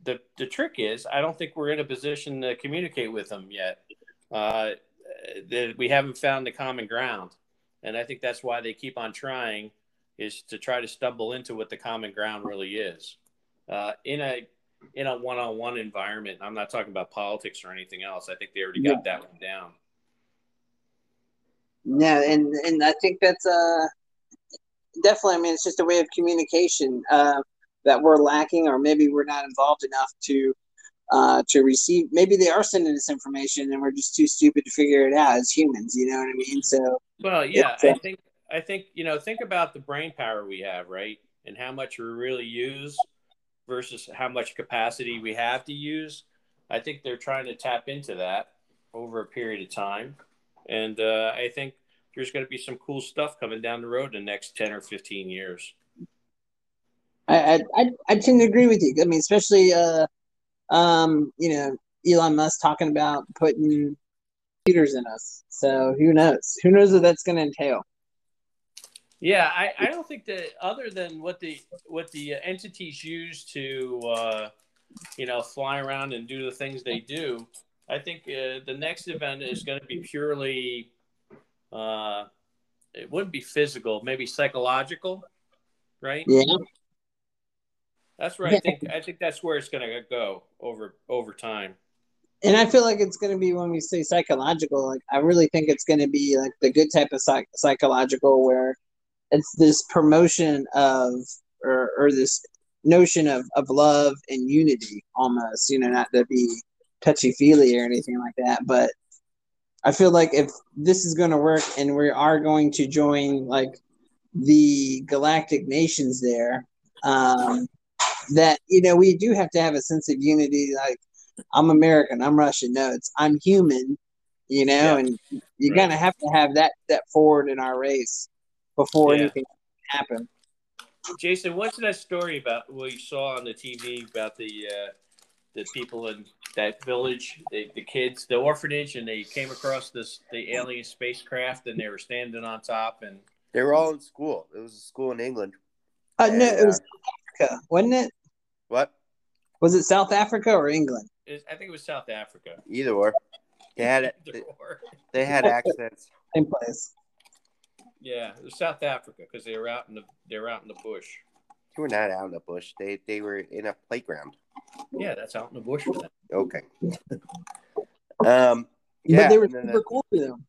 The, the trick is, I don't think we're in a position to communicate with them yet. Uh, that we haven't found the common ground, and I think that's why they keep on trying, is to try to stumble into what the common ground really is uh, in a in a one-on-one environment. I'm not talking about politics or anything else. I think they already got that one down. No, and and I think that's uh definitely. I mean, it's just a way of communication uh, that we're lacking, or maybe we're not involved enough to uh, to receive. Maybe they are sending us information, and we're just too stupid to figure it out as humans. You know what I mean? So Well, yeah, I think I think you know think about the brain power we have, right, and how much we really use versus how much capacity we have to use. I think they're trying to tap into that over a period of time, and uh, I think there's going to be some cool stuff coming down the road in the next ten or fifteen years. I I I, I tend to agree with you. I mean, especially uh um you know Elon Musk talking about putting computers in us. So who knows? Who knows what that's going to entail? Yeah, I, I don't think that other than what the what the entities use to uh, you know fly around and do the things they do, I think uh, the next event is going to be purely uh, it wouldn't be physical, maybe psychological, right? Yeah. That's where I think I think that's where it's going to go over over time. And I feel like it's going to be when we say psychological, like I really think it's going to be like the good type of psych- psychological where it's this promotion of or, or this notion of, of love and unity almost, you know, not to be touchy feely or anything like that. But I feel like if this is going to work and we are going to join like the galactic nations there, um, that, you know, we do have to have a sense of unity. Like, I'm American, I'm Russian. No, it's I'm human, you know, Yeah. and you're Right. gonna have to have that step forward in our race before Yeah. anything happened. Jason, what's that story about what you saw on the TV about the uh, the people in that village, the, the kids, the orphanage, and they came across this the alien spacecraft and they were standing on top and They were all in school. It was a school in England. Uh, no, it was uh, Africa, wasn't it? what? Was it South Africa or England? it, I think it was South Africa. Either or. They had Either or. they had (laughs) accents. Same place. Yeah, it was South Africa because they were out in the they were out in the bush. They were not out in the bush. They they were in a playground. Yeah, that's out in the bush for them. Okay. Um. Yeah. but they were super the, cool to them.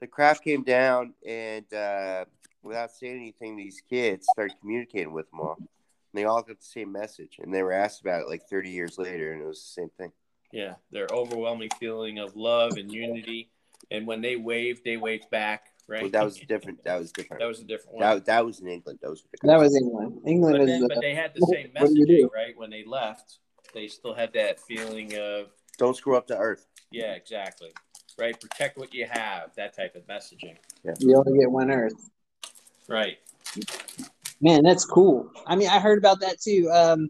the craft came down, and uh, without saying anything, these kids started communicating with them all. And they all got the same message, and they were asked about it like 30 years later, and it was the same thing. Yeah, their overwhelming feeling of love and unity, and when they waved, they waved back. Right. Well, that was different. That was different. that was a different one. That, that was in England. Those were the That was England. England but, is then, the but they had the same what do you messaging, right? When they left, they still had that feeling of, Don't screw up the earth. yeah, exactly, right? Protect what you have, that type of messaging, you only get one Earth. right? Man, that's cool. I mean, I heard about that too. Um,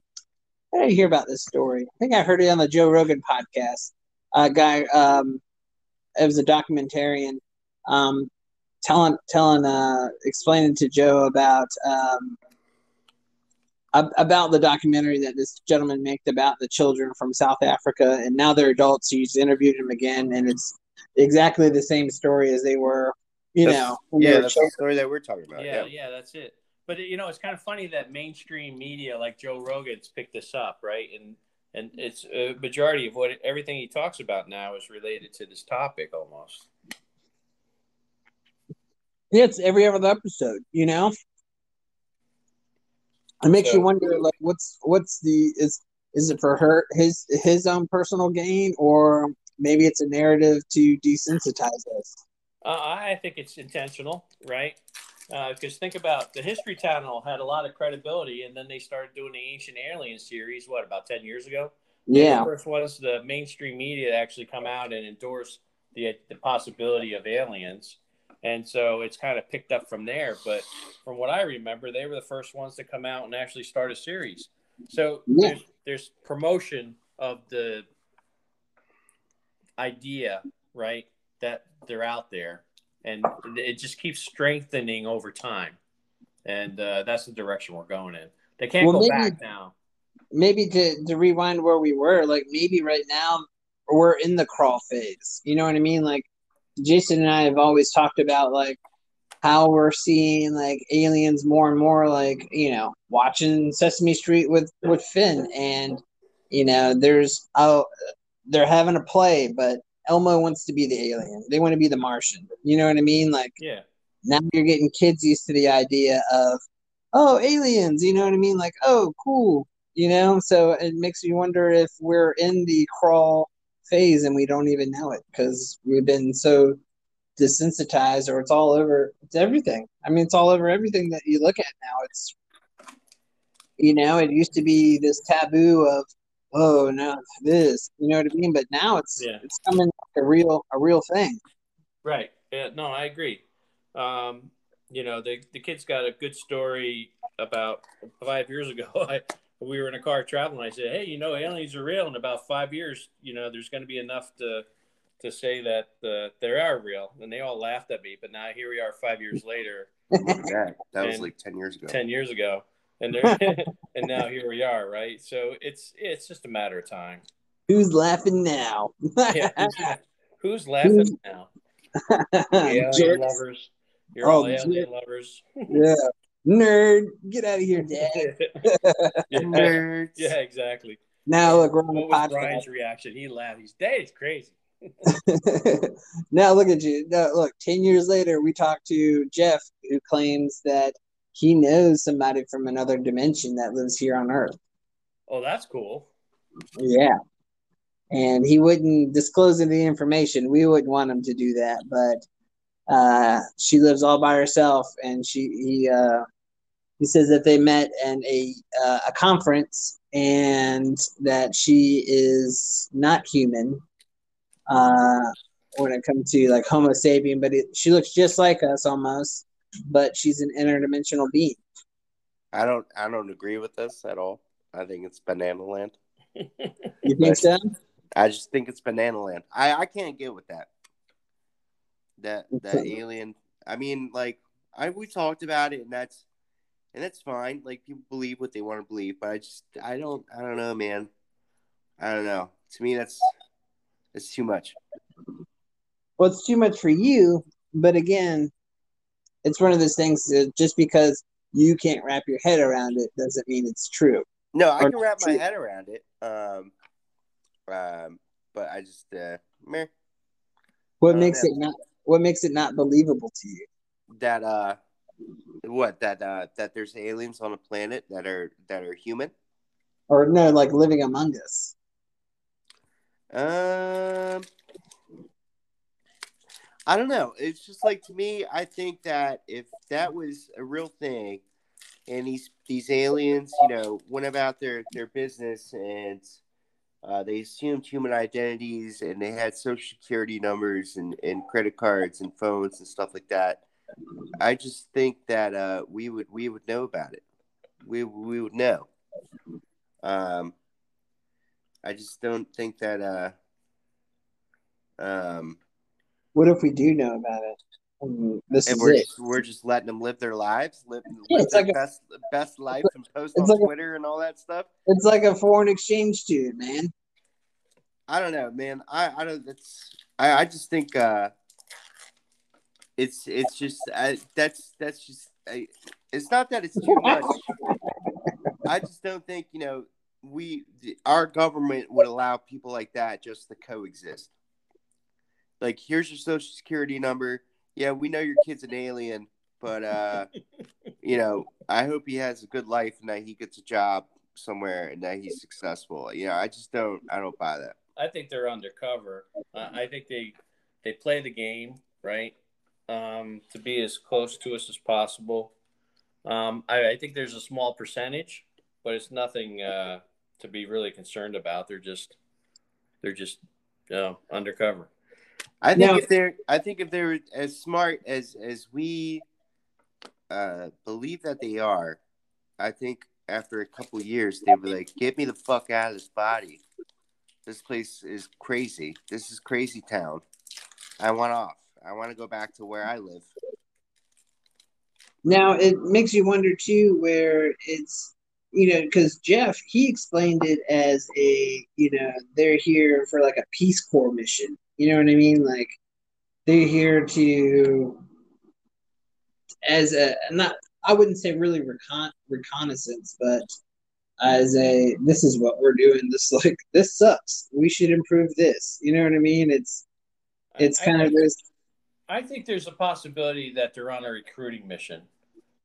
how didn't hear about this story? I think I heard it on the Joe Rogan podcast. A guy, um, it was a documentarian, um, telling, telling, uh, explaining to Joe about, um, ab- about the documentary that this gentleman made about the children from South Africa, and now they're adults. He's interviewed them again, and it's exactly the same story as they were, you That's- know, when Yeah, that's children. the story that we're talking about. yeah, Yeah. yeah, that's it. But you know, it's kind of funny that mainstream media like Joe Rogan's picked this up, right? And and it's a majority of what everything he talks about now is related to this topic almost. Yeah, it's every other episode, you know. It makes So- you wonder, like, what's what's the is is it for her his his own personal gain, or maybe it's a narrative to desensitize us? Uh, I think it's intentional, right? Because think about the History Channel had a lot of credibility, and then they started doing the Ancient Alien series. What about ten years ago? Yeah, the first ones the mainstream media to actually come out and endorse the the possibility of aliens, and so it's kind of picked up from there. But from what I remember, they were the first ones to come out and actually start a series. So Yeah. there's, there's promotion of the idea, right? That they're out there, and it just keeps strengthening over time, and uh, that's the direction we're going in. They can't Well, go maybe- back now. maybe to to rewind where we were, like maybe right now we're in the crawl phase. You know what I mean? Like Jason and I have always talked about like how we're seeing like aliens more and more like, you know, watching Sesame Street with with Finn and you know, there's oh they're having a play, but Elmo wants to be the alien. They want to be the Martian. You know what I mean? Like Yeah. now you're getting kids used to the idea of oh aliens you know what i mean like oh cool you know so it makes me wonder if we're in the crawl phase and we don't even know it because we've been so desensitized or it's all over it's everything i mean it's all over everything that you look at now it's you know it used to be this taboo of oh no this you know what i mean but now it's Yeah. it's coming like a real a real thing Right. Yeah, no, I agree. Um, you know, the the kid's got a good story about five years ago. (laughs) I, we were in a car traveling. I said, "Hey, you know, aliens are real. In about five years, you know, there's going to be enough to to say that uh, they are real." And they all laughed at me. But now here we are, five years (laughs) later, Yeah, that was like ten years ago. ten years ago, and (laughs) (laughs) and now here we are, right? So it's it's just a matter of time. who's laughing now Yeah, who's, who's laughing now? The alien Jerks. lovers. You're Oh, all alien lovers. Yeah. Nerd, get out of here, Dad. (laughs) yeah, Nerds. yeah, exactly. Now look, we're on the What was podcast. Brian's reaction? He laughed. He's dead. It's crazy. (laughs) now look at you. Now, look, ten years later, we talked to Jeff, who claims that he knows somebody from another dimension that lives here on Earth. Oh, that's cool. Yeah. And he wouldn't disclose any information. We wouldn't want him to do that, but uh, she lives all by herself, and she he uh, he says that they met in a uh, a conference, and that she is not human uh, when it comes to like Homo sapien, but it, she looks just like us almost, but she's an interdimensional being. I don't. I don't agree with this at all. I think it's banana land. You think so? I just think it's banana land. I I can't get with that. That that (laughs) alien. I mean, like I we talked about it, and that's and that's fine. Like people believe what they want to believe, but I just I don't I don't know, man. I don't know. To me, that's that's too much. well, it's too much for you. But again, it's one of those things that just because you can't wrap your head around it doesn't mean it's true. No, I can wrap my head around it. Um, um, but I just uh, meh, What makes yeah. it not? What makes it not believable to you? that uh, what that uh that there's aliens on a planet that are that are human. Or no, like living among us. Um, I don't know. It's just like to me. I think that if that was a real thing, and these these aliens, you know, went about their their business and uh, they assumed human identities and they had social security numbers and, and credit cards and phones and stuff like that. I just think that uh, we would we would know about it. We we would know. Um, I just don't think that. Uh, um, What if we do know about it? And this and is we're it. just, we're just letting them live their lives, live, live it's their like a- best best life, and post on like a- Twitter and all that stuff. It's like a foreign exchange student, man. I don't know, man. I I don't. That's I I just think uh, it's it's just I, that's that's just I, It's not that it's too (laughs) much. I just don't think you know we our government would allow people like that just to coexist. Like, here's your social security number. Yeah, we know your kid's an alien, but uh, you know, I hope he has a good life and that he gets a job somewhere and that he's successful. You know, I just don't I don't buy that. I think they're undercover. Uh, I think they they play the game right um, to be as close to us as possible. Um, I, I, think there's a small percentage, but it's nothing uh, to be really concerned about. They're just they're just you know, undercover. I think now, if they're I think if they're as smart as as we uh, believe that they are, I think after a couple years they'd be like, "Get me the fuck out of this body. This place is crazy. This is crazy town. I want off. I want to go back to where I live." Now it makes you wonder too, where it's you know, because Jeff he explained it as a you know they're here for like a Peace Corps mission. You know what I mean? Like they're here to as a not I wouldn't say really recon, reconnaissance, but as a this is what we're doing. This like this sucks. We should improve this. You know what I mean? It's it's kind I of this. I think there's a possibility that they're on a recruiting mission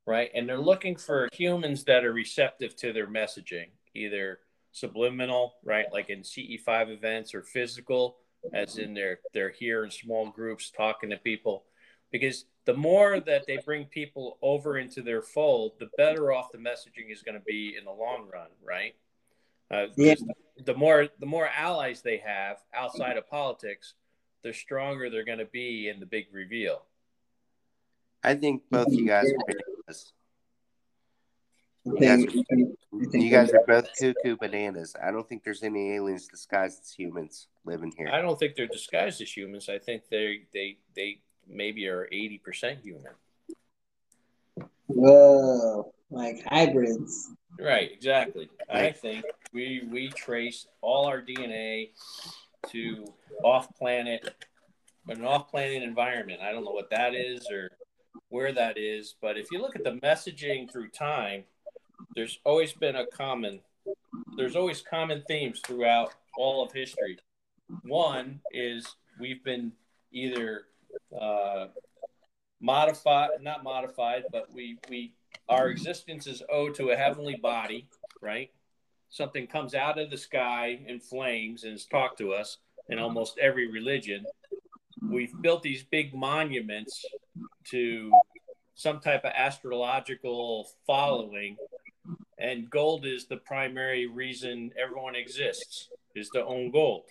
right? And they're looking for humans that are receptive to their messaging, either subliminal, right, like in CE5 events, or physical, as in they're they're here in small groups talking to people. Because the more that they bring people over into their fold, the better off the messaging is going to be in the long run, right? Uh, yeah. The more the more allies they have outside of politics, the stronger they're going to be in the big reveal. I think both you guys are bananas. You guys, are, you guys are both cuckoo bananas. I don't think there's any aliens disguised as humans living here. I don't think they're disguised as humans. I think they they they maybe are eighty percent human. Whoa, like hybrids. Right, exactly. I think we we trace all our DNA to off planet, an off planet environment. I don't know what that is or where that is. But if you look at the messaging through time, there's always been a common, there's always common themes throughout all of history. One is we've been either uh, modified, not modified, but we, we, our existence is owed to a heavenly body, right? Something comes out of the sky in flames and has talked to us in almost every religion. We've built these big monuments to some type of astrological following and gold is the primary reason everyone exists is to own gold.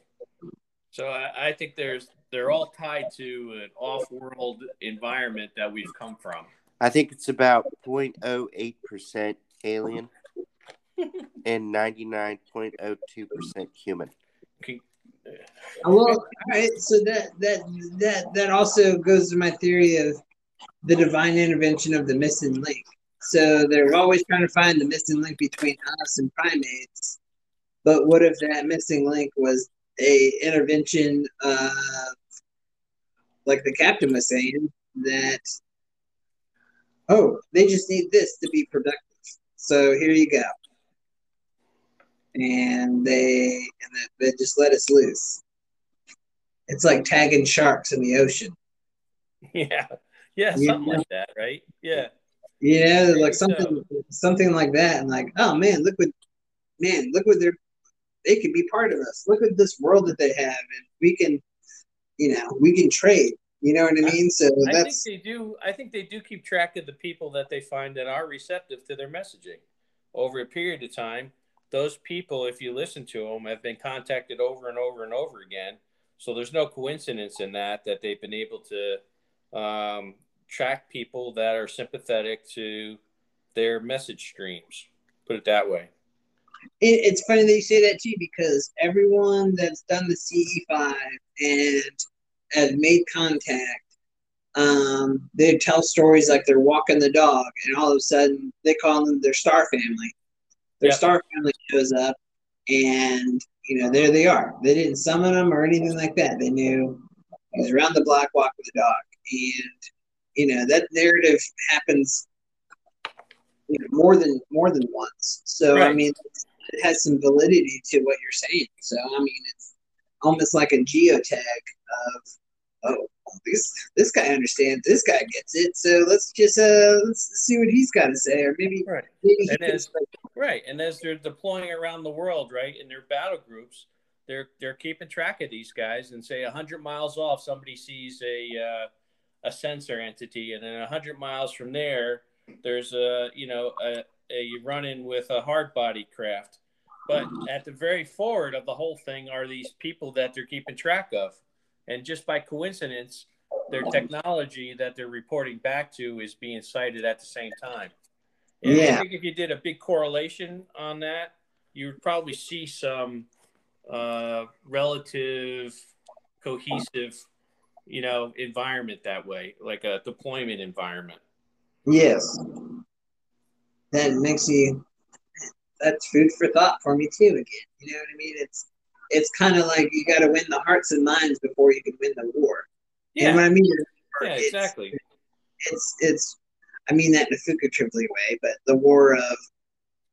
So I, I, think there's they're all tied to an off-world environment that we've come from. I think it's about 0.08% alien and 99.02% human uh, well, right, so that that that that also goes to my theory of the divine intervention of the missing link. So they're always trying to find the missing link between us and primates. But what if that missing link was a intervention of, like the captain was saying, that oh, they just need this to be productive. So here you go. And they and they just let us loose. It's like tagging sharks in the ocean. (laughs) Yeah. Yeah, something like that, right? Yeah. Yeah, like something so. something like that. And like, oh man, look what man, look what they're they can be part of us. Look at this world that they have and we can you know, we can trade. You know what I mean? So I that's think they do I think they do keep track of the people that they find that are receptive to their messaging. Over a period of time, those people, if you listen to them, have been contacted over and over and over again. So there's no coincidence in that that they've been able to um, track people that are sympathetic to their message streams. Put it that way. It, it's funny that you say that too, because everyone that's done the CE5 and has made contact, um, they tell stories like they're walking the dog, and all of a sudden they call them their star family. Their yep. star family shows up, and you know there they are. They didn't summon them or anything like that. They knew he's around the block walking the dog, and you know that narrative happens you know, more than more than once. So I mean, it has some validity to what you're saying. So I mean, it's almost like a geotag of oh this this guy understands, this guy gets it. So let's just uh let's see what he's got to say, or maybe Right. maybe he And as- Right, and as they're deploying around the world, right, in their battle groups, they're they're keeping track of these guys, and say hundred miles off, somebody sees a uh, a sensor entity, and then hundred miles from there, there's a you know a, a run in with a hard body craft, but at the very forward of the whole thing are these people that they're keeping track of, and just by coincidence, their technology that they're reporting back to is being sighted at the same time. And I Yeah. think if you did a big correlation on that, you would probably see some uh, relative cohesive, you know, environment that way, like a deployment environment. Yes. That makes you that's food for thought for me too again. You know what I mean? It's it's kind of like you got to win the hearts and minds before you can win the war. Yeah, when I mean yeah, it's, exactly. It's it's I mean that in a figuratively way, but the war of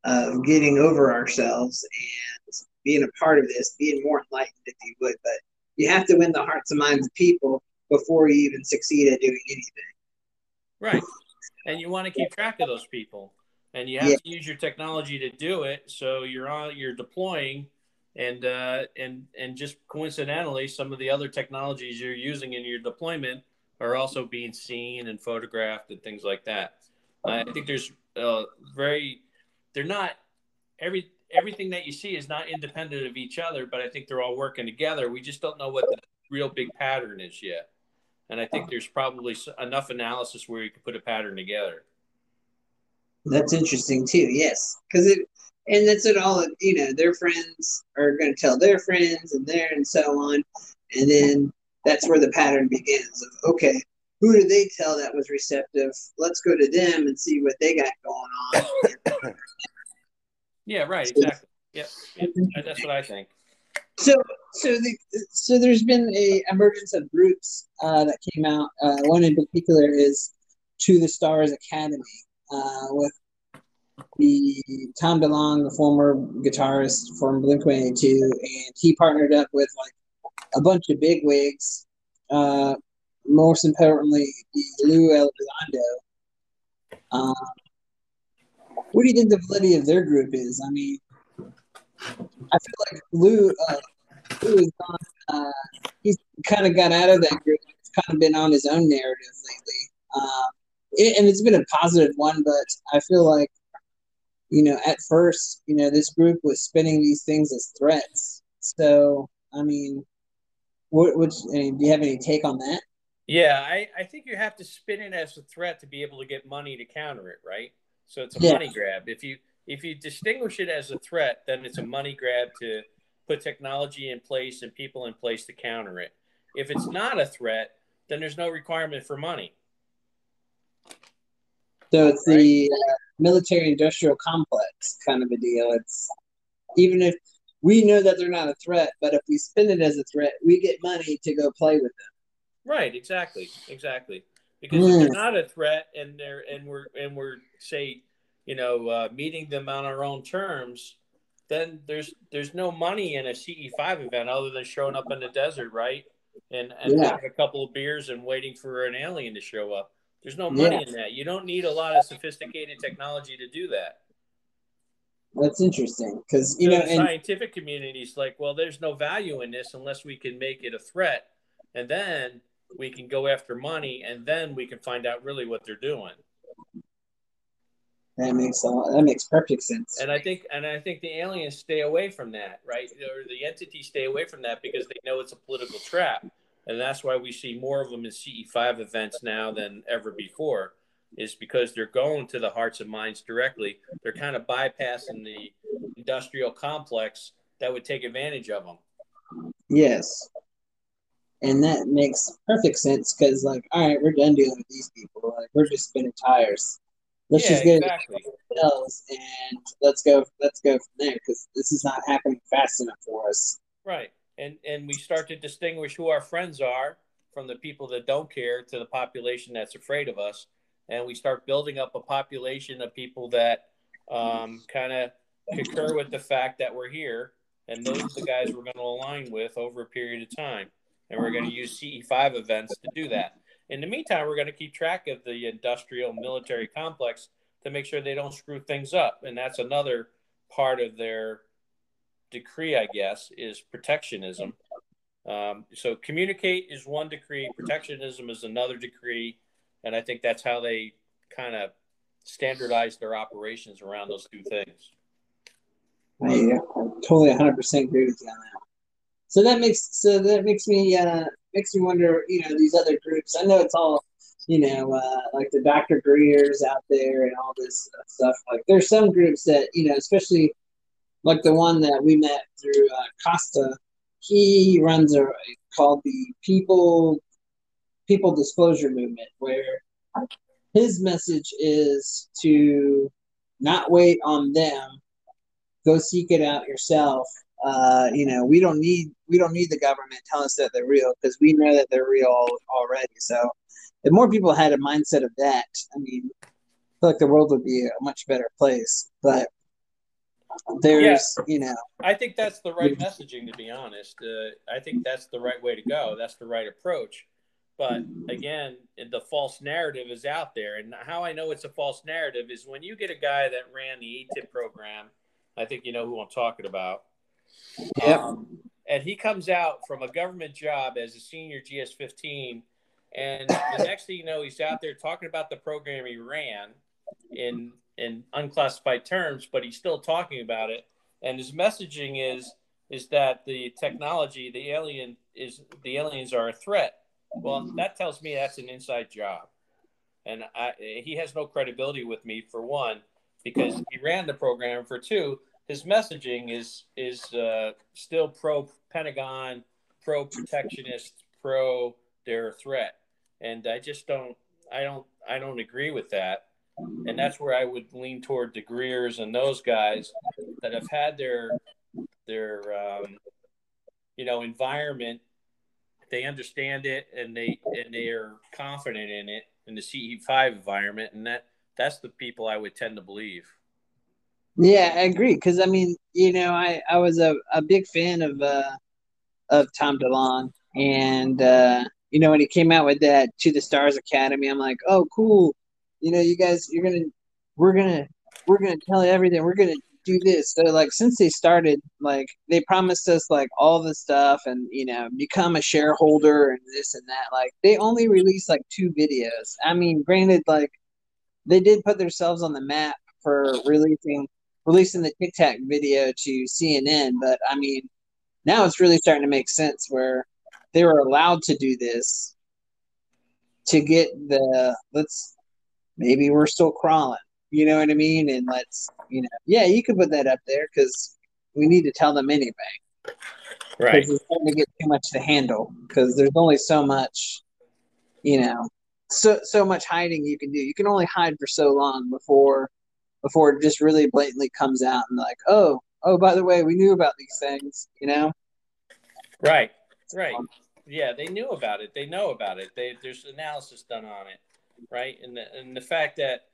of getting over ourselves and being a part of this, being more enlightened if you would, but you have to win the hearts and minds of people before you even succeed at doing anything. Right. And you want to keep track of those people. And you have Yeah. to use your technology to do it. So you're on you're deploying and uh, and and just coincidentally some of the other technologies you're using in your deployment are also being seen and photographed and things like that. I think there's uh, very they're not every everything that you see is not independent of each other, but I think they're all working together. We just don't know what the real big pattern is yet. And I think there's probably enough analysis where you can put a pattern together. That's interesting too. Yes, because it and that's it all. You know, their friends are going to tell their friends, and there and so on, and then that's where the pattern begins. Of okay, who do they tell that was receptive? Let's go to them and see what they got going on. (coughs) Yeah, right, exactly. Yep, yep, that's what I think. So, so the so there's been a emergence of groups uh, that came out. Uh, one in particular is To the Stars Academy uh, with the Tom DeLonge, the former guitarist from Blink One Eighty Two, and he partnered up with like a bunch of big wigs. Uh, most importantly, Lou Elizondo. Um, what do you think the validity of their group is? I mean, I feel like Lou, uh, Lou is on, uh, he's kind of got out of that group. He's kind of been on his own narrative lately. Um, it, and it's been a positive one, but I feel like, you know, at first, you know, this group was spinning these things as threats. So, I mean, what, what, I mean, do you have any take on that? Yeah, I, I think you have to spin it as a threat to be able to get money to counter it, right? So it's a Yeah. money grab. If you if you distinguish it as a threat, then it's a money grab to put technology in place and people in place to counter it. If it's not a threat, then there's no requirement for money. So it's the uh, military industrial complex kind of a deal. It's even if we know that they're not a threat, but if we spend it as a threat, we get money to go play with them. Right, exactly, exactly. Because if they're not a threat and they're and we're and we're say, you know, uh, meeting them on our own terms, then there's there's no money in a CE five event other than showing up in the desert, right? And and Yeah. having a couple of beers and waiting for an alien to show up. There's no money Yeah. in that. You don't need a lot of sophisticated technology to do that. That's interesting because you So know, the scientific community's like, well, there's no value in this unless we can make it a threat, and then we can go after money, and then we can find out really what they're doing. that makes a lot, that makes perfect sense. And I think, and I think the aliens stay away from that, right? Or the entities stay away from that because they know it's a political trap, and that's why we see more of them in CE5 events now than ever before. Is because they're going to the hearts and minds directly. They're kind of bypassing the industrial complex that would take advantage of them. Yes, and that makes perfect sense because, like, all right, we're done dealing with these people. Like, we're just spinning tires. Let's yeah, just get exactly. and let's go. Let's go from there because this is not happening fast enough for us. Right. And and we start to distinguish who our friends are from the people that don't care to the population that's afraid of us. And we start building up a population of people that um, kind of concur with the fact that we're here, and those are the guys we're going to align with over a period of time, and we're going to use CE5 events to do that. In the meantime, we're going to keep track of the industrial military complex to make sure they don't screw things up, and that's another part of their decree, I guess, is protectionism. Um, so communicate is one decree, protectionism is another decree, and I think that's how they kind of standardize their operations around those two things. I, I totally 100 percent agree with you on that. So that makes so that makes me uh, makes me wonder. You know, these other groups. I know it's all you know, uh, like the Dr. Greer's out there and all this stuff. Like, there's some groups that you know, especially like the one that we met through uh, Costa. He runs a called the People People Disclosure Movement, where his message is to not wait on them. Go seek it out yourself. Uh, you know we don't need we don't need the government telling us that they're real because we know that they're real already. So if more people had a mindset of that i mean i feel like the world would be a much better place. But there's yeah. you know i think that's the right messaging to be honest. Uh, i think that's the right way to go. That's the right approach but again, the false narrative is out there. And how I know it's a false narrative is when you get a guy that ran the AATIP program, I think you know who I'm talking about. Yeah. Um, and he comes out from a government job as a senior GS 15. And the next thing you know, he's out there talking about the program he ran in in unclassified terms, but he's still talking about it. And his messaging is is that the technology, the alien is the aliens are a threat well, that tells me that's an inside job, and I, he has no credibility with me for one, because he ran the program. For two, his messaging is is uh, still pro Pentagon, pro protectionist, pro their threat, and I just don't, I don't, I don't agree with that. And that's where I would lean toward the Greers and those guys that have had their their um, you know environment they understand it and they and they are confident in it in the CE5 environment, and that that's the people I would tend to believe. Yeah, I agree. Because I mean, you know, I I was a, a big fan of uh of Tom DeLonge, and uh, you know when he came out with that To the Stars Academy, I'm like, oh, cool. You know, you guys, you're gonna, we're gonna, we're gonna tell you everything. We're gonna do this. So like since they started, like they promised us like all the stuff and you know become a shareholder and this and that. Like they only released like two videos. I mean, granted, like they did put themselves on the map for releasing releasing the Tic Tac video to CNN, but I mean, now it's really starting to make sense where they were allowed to do this to get the let's maybe we're still crawling you know what I mean? And let's, you know, yeah, you could put that up there because we need to tell them anyway. Right. It's starting to get too much to handle because there's only so much, you know, so so much hiding you can do. You can only hide for so long before before it just really blatantly comes out and like, oh, oh, by the way, we knew about these things, you know? Right. Right. Um, yeah, they knew about it. They know about it. They, there's analysis done on it, right? And the, and the fact that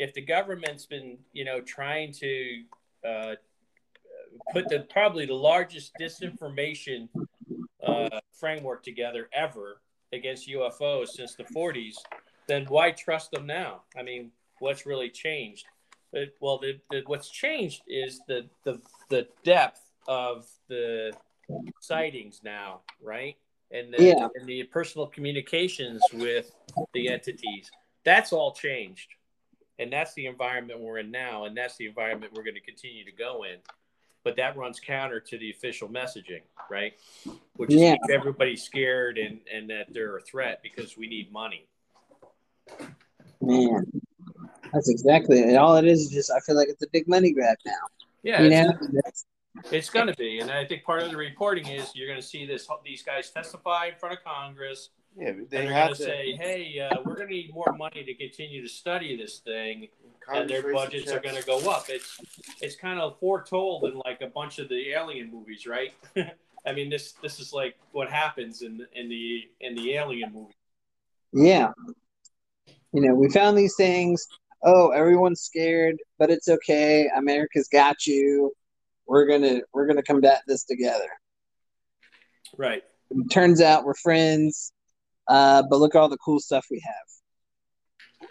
if the government's been, you know, trying to uh, put the probably the largest disinformation uh, framework together ever against UFOs since the 40s, then why trust them now? I mean, what's really changed? It, well, the, the, what's changed is the, the the depth of the sightings now, right? And the, yeah. and the personal communications with the entities. That's all changed and that's the environment we're in now and that's the environment we're going to continue to go in. But that runs counter to the official messaging right? Which is yeah. keep everybody scared and and that they're a threat because we need money. Man that's exactly it all it is is just i feel like it's a big money grab now. Yeah you know? it's, it's going to be and i think part of the reporting is you're going to see this these guys testify in front of congress yeah, they are going to say, "Hey, uh, we're going to need more money to continue to study this thing," and their budgets are going to go up. It's it's kind of foretold in like a bunch of the alien movies, right? (laughs) I mean, this this is like what happens in in the in the alien movie. Yeah, You know, we found these things. Oh, everyone's scared, but it's okay. America's got you. We're gonna we're gonna combat this together. Right. turns out we're friends. Uh, but look at all the cool stuff we have.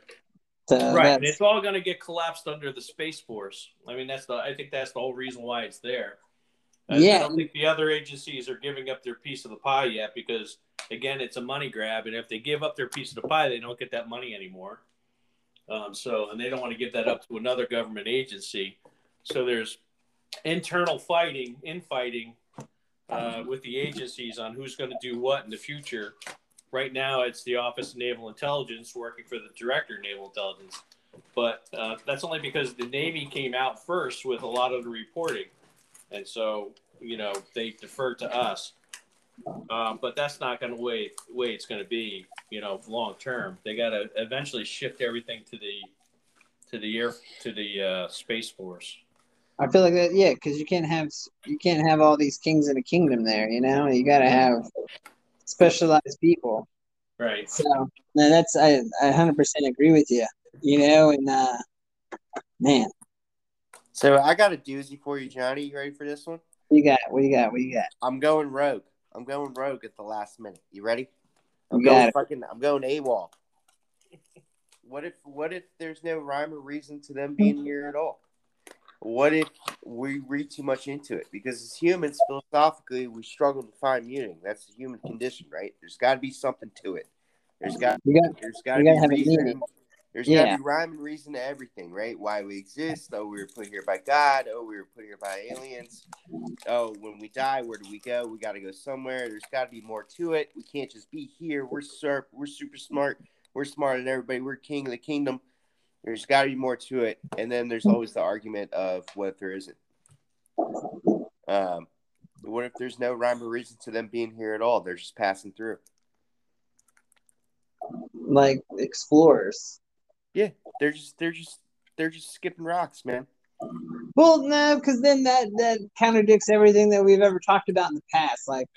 So right, and it's all going to get collapsed under the space force. I mean, that's the. I think that's the whole reason why it's there. I, I don't think the other agencies are giving up their piece of the pie yet because, again, it's a money grab, and if they give up their piece of the pie, they don't get that money anymore. Um, so, and they don't want to give that up to another government agency. So there's internal fighting, infighting uh, with the agencies on who's going to do what in the future. Right now, it's the Office of Naval Intelligence working for the Director of Naval Intelligence, but uh, that's only because the Navy came out first with a lot of the reporting, and so you know they defer to us. Um, but that's not going to way way it's going to be, you know, long term. They got to eventually shift everything to the to the air to the uh, space force. I feel like that, yeah, because you can't have you can't have all these kings in a kingdom there. You know, you got to have specialized people. Right. So no, that's I I hundred percent agree with you. You know, and uh, man, So I got a doozy for you, Johnny. You ready for this one? what you got? What you got? What you got? I'm going rogue. I'm going rogue at the last minute. You ready? I'm You going it. fucking. I'm going AWOL. What if? What if there's no rhyme or reason to them (laughs) being here at all? What if we read too much into it? Because as humans, philosophically, we struggle to find meaning. That's the human condition, right? There's got to be something to it. There's got. Got There's got to be have reason. meaning. There's Yeah. got to be rhyme and reason to everything, right? Why we exist. Oh, we were put here by God. Oh, we were put here by aliens. Oh, when we die, where do we go? We got to go somewhere. There's got to be more to it. We can't just be here. We're sur- We're super smart. We're smarter than everybody. We're king of the kingdom. There's got to be more to it. And then there's always the argument of what if there isn't. Um, what if there's no rhyme or reason to them being here at all? They're just passing through. like explorers. Yeah, they're just they're just they're just skipping rocks, man. Well, no, because then that that contradicts everything that we've ever talked about in the past. Like,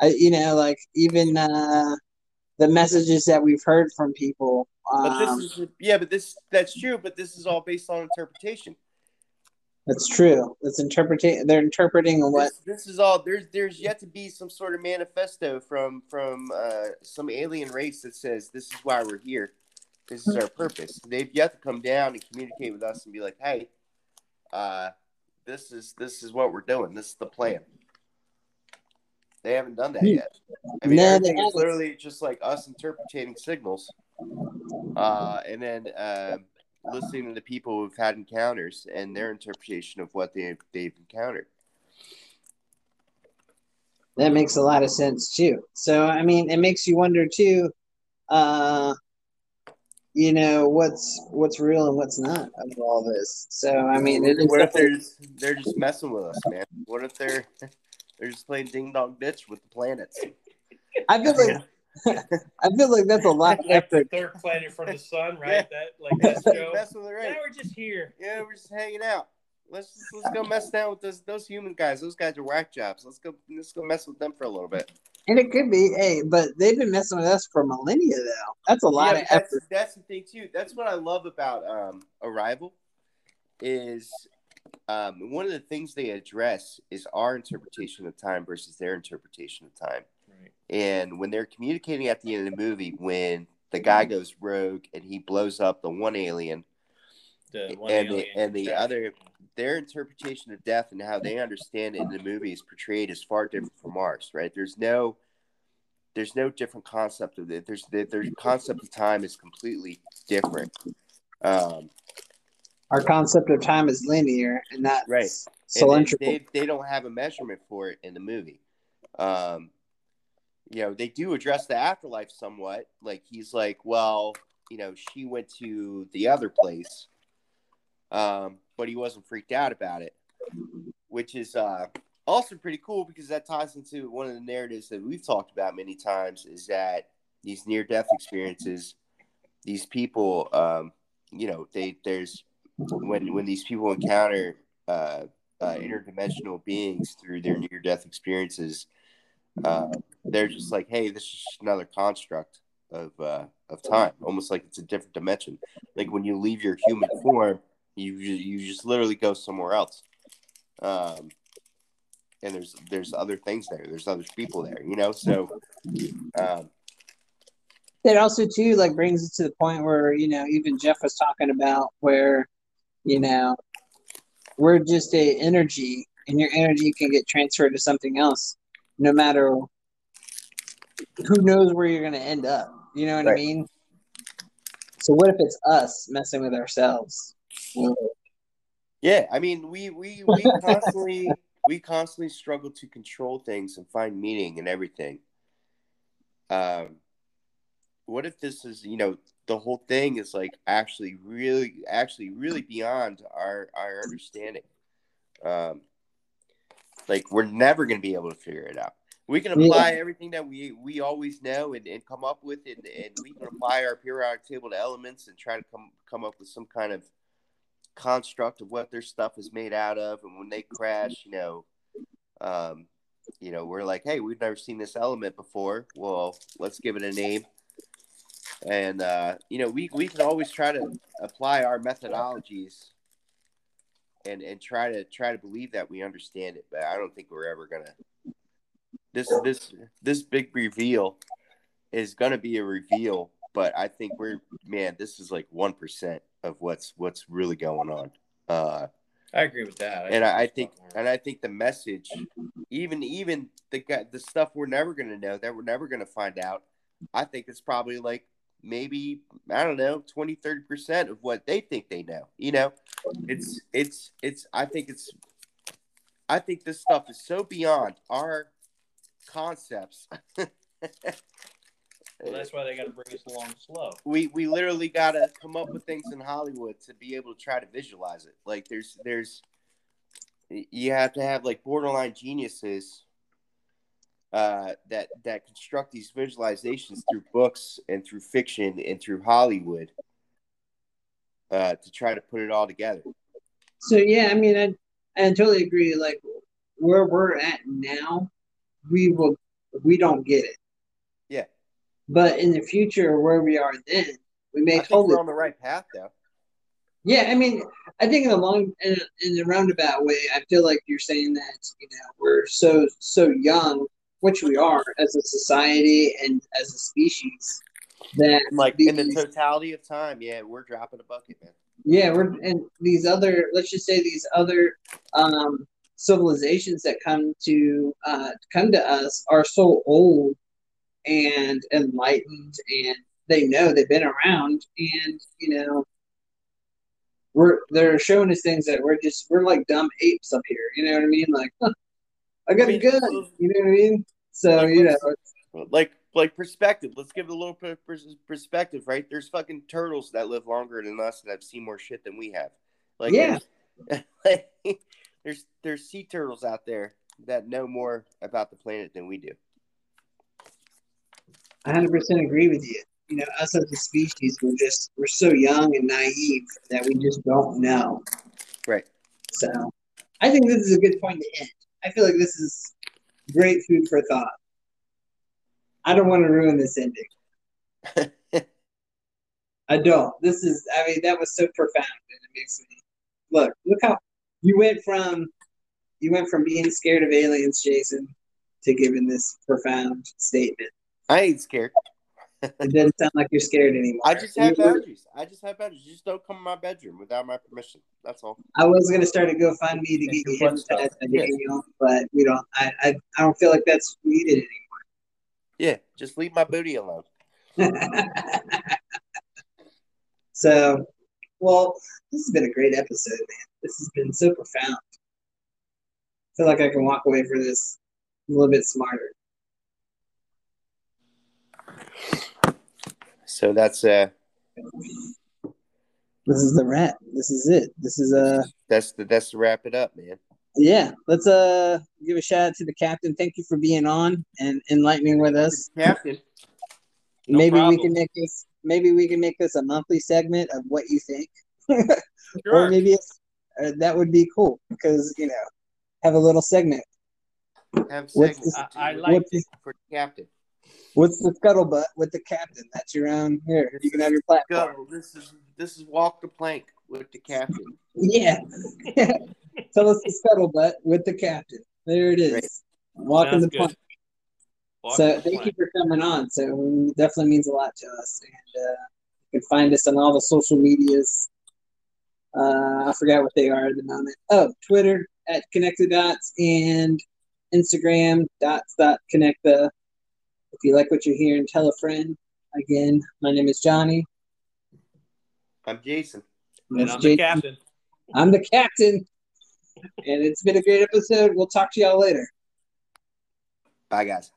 I, you know, like even uh, the messages that we've heard from people. But Um, this is yeah, but this that's true. But this is all based on interpretation. that's true. That's interpreting. They're interpreting what. This, this is all there's there's yet to be some sort of manifesto from from uh, some alien race that says this is why we're here. This is our purpose. They've yet to come down and communicate with us and be like, hey, uh, this is this is what we're doing. This is the plan. They haven't done that Hmm. yet. I mean, No, everything is literally just like us interpreting signals, uh, and then uh, listening to the people who've had encounters and their interpretation of what they they've encountered. That makes a lot of sense too. So I mean, it makes you wonder too. Uh, you know what's what's real and what's not of all this. So I mean, it is what if they're they're just messing with us, man? What if they're (laughs) they're just playing ding dong ditch with the planets? I feel like (laughs) I feel like that's a lot of like the third planet from the sun, right? That like that show. messing with the Yeah, we're just here. Yeah, we're just hanging out. Let's just, let's go mess down with those those human guys. Those guys are whack jobs. Let's go let's go mess with them for a little bit. And it could be, hey, but they've been messing with us for millennia though. That's a lot Yeah, of that's, effort. that's the thing too. That's what I love about um, Arrival is um, one of the things they address is our interpretation of time versus their interpretation of time. Right. And when they're communicating at the end of the movie, when the guy goes rogue and he blows up the one alien, The one And the- and the contraption. other- their interpretation of death and how they understand it in the movie is portrayed as far different from ours, right? There's no there's no different concept of it. There's the their concept of time is completely different. Um, Our concept of time is linear and not Right. and they, they, they don't have a measurement for it in the movie. Um, you know, they do address the afterlife somewhat. Like he's like, well, you know, she went to the other place, um, but he wasn't freaked out about it, which is uh, also pretty cool because that ties into one of the narratives that we've talked about many times. Is that these near-death experiences, these people, um, you know, they there's when when these people encounter uh, uh, interdimensional beings through their near death experiences, uh, they're just like, hey, this is another construct. of uh, of time, almost like it's a different dimension. Like when you leave your human form, you you just literally go somewhere else. Um, and there's there's other things there. There's other people there, you know. So, um, It also too like brings it to the point where you know even Jeff was talking about where you know we're just a energy and your energy can get transferred to something else no matter who knows where you're going to end up you know what i mean? So what if it's us messing with ourselves? Well, yeah, I mean, we we we (laughs) constantly we constantly struggle to control things and find meaning in everything. Um, what if this is you know the whole thing is like actually really actually really beyond our our understanding. Um, like we're never going to be able to figure it out. We can Yeah. apply everything that we we always know and, and come up with it, and we can apply our periodic table to elements and try to come come up with some kind of construct of what their stuff is made out of. And when they crash, you know, um, you know, we're like, hey, we've never seen this element before. Well, let's give it a name. And uh, you know, we we can always try to apply our methodologies and and try to try to believe that we understand it, but I don't think we're ever gonna. This this this big reveal is gonna be a reveal, but I think we're man, this is like one percent of what's what's really going on. Uh, I agree with that. and I, I think and I think the message, even even the the stuff we're never gonna know that we're never gonna find out, I think it's probably like maybe I don't know 20 30 percent of what they think they know. You know, it's it's it's I think it's I think this stuff is so beyond our concepts. (laughs) Well, that's why they got to bring us along slow. we we literally got to come up with things in Hollywood to be able to try to visualize it. Like there's there's you have to have like borderline geniuses uh, that that construct these visualizations through books and through fiction and through Hollywood uh, to try to put it all together. so yeah i mean i i totally agree like where we're at now we will we don't get it Yeah. but in the future where we are then we may I totally we're on the right path though. Yeah, I mean, I think in a long in, in a roundabout way, I feel like you're saying that you know we're so so young, which we are as a society and as a species. That Like in the totality of time, yeah, we're dropping a bucket, man. yeah, we're and these other let's just say these other um, civilizations that come to uh, come to us are so old and enlightened, and they know they've been around, and you know we're they're showing us things that we're just we're like dumb apes up here. You know what I mean? Like huh, I got I a mean, gun. You know what I mean? So Like, you know, like like perspective. Let's give it a little perspective, right? There's fucking turtles that live longer than us that have seen more shit than we have. Like Yeah. there's, (laughs) there's there's sea turtles out there that know more about the planet than we do. I hundred percent agree with you. You know, us as a species, we're just we're so young and naive that we just don't know. Right. So I think this is a good point to end. I feel like this is great food for thought. I don't want to ruin this ending. (laughs) I don't. This is I mean, that was so profound and it makes me look, look how you went from you went from being scared of aliens, Jason, to giving this profound statement. I ain't scared. It doesn't sound like you're scared anymore. I just have You were- boundaries. I just have boundaries. You just don't come in my bedroom without my permission. That's all. I was gonna start a GoFundMe to get you Your butt hypnotized by Yeah. Daniel, but we don't. I, I I don't feel like that's needed anymore. Yeah, just leave my booty alone. (laughs) so, well, this has been a great episode, man. This has been so profound. I feel like I can walk away from this a little bit smarter. So that's uh This is the wrap. This is it. This is uh that's the that's to wrap it up, man. yeah. Let's uh give a shout out to the captain. Thank you for being on and enlightening with us. Captain. No maybe we can make this. Maybe we can make this a monthly segment of what you think. (laughs) or maybe it's, uh, that would be cool because you know have a little segment. Have What's this- I, I like what's it. for the captain. What's the scuttlebutt with the captain? That's your own. Here, you can have your platform. Go. This is this is walk the plank with the captain. Yeah. (laughs) Tell us the scuttlebutt with the captain. There it is. Great. Walking Sounds the plank. Walk So the thank plank. you for coming on. So it definitely means a lot to us. And uh, you can find us on all the social medias. Uh, I forgot what they are at the moment. Oh, Twitter at Connected Dots and Instagram dots dot connecta. If you like what you're hearing, tell a friend. Again, my name is Johnny. I'm Jason. And That's I'm the captain. I'm the captain. And it's been a great episode. We'll talk to y'all later. Bye, guys.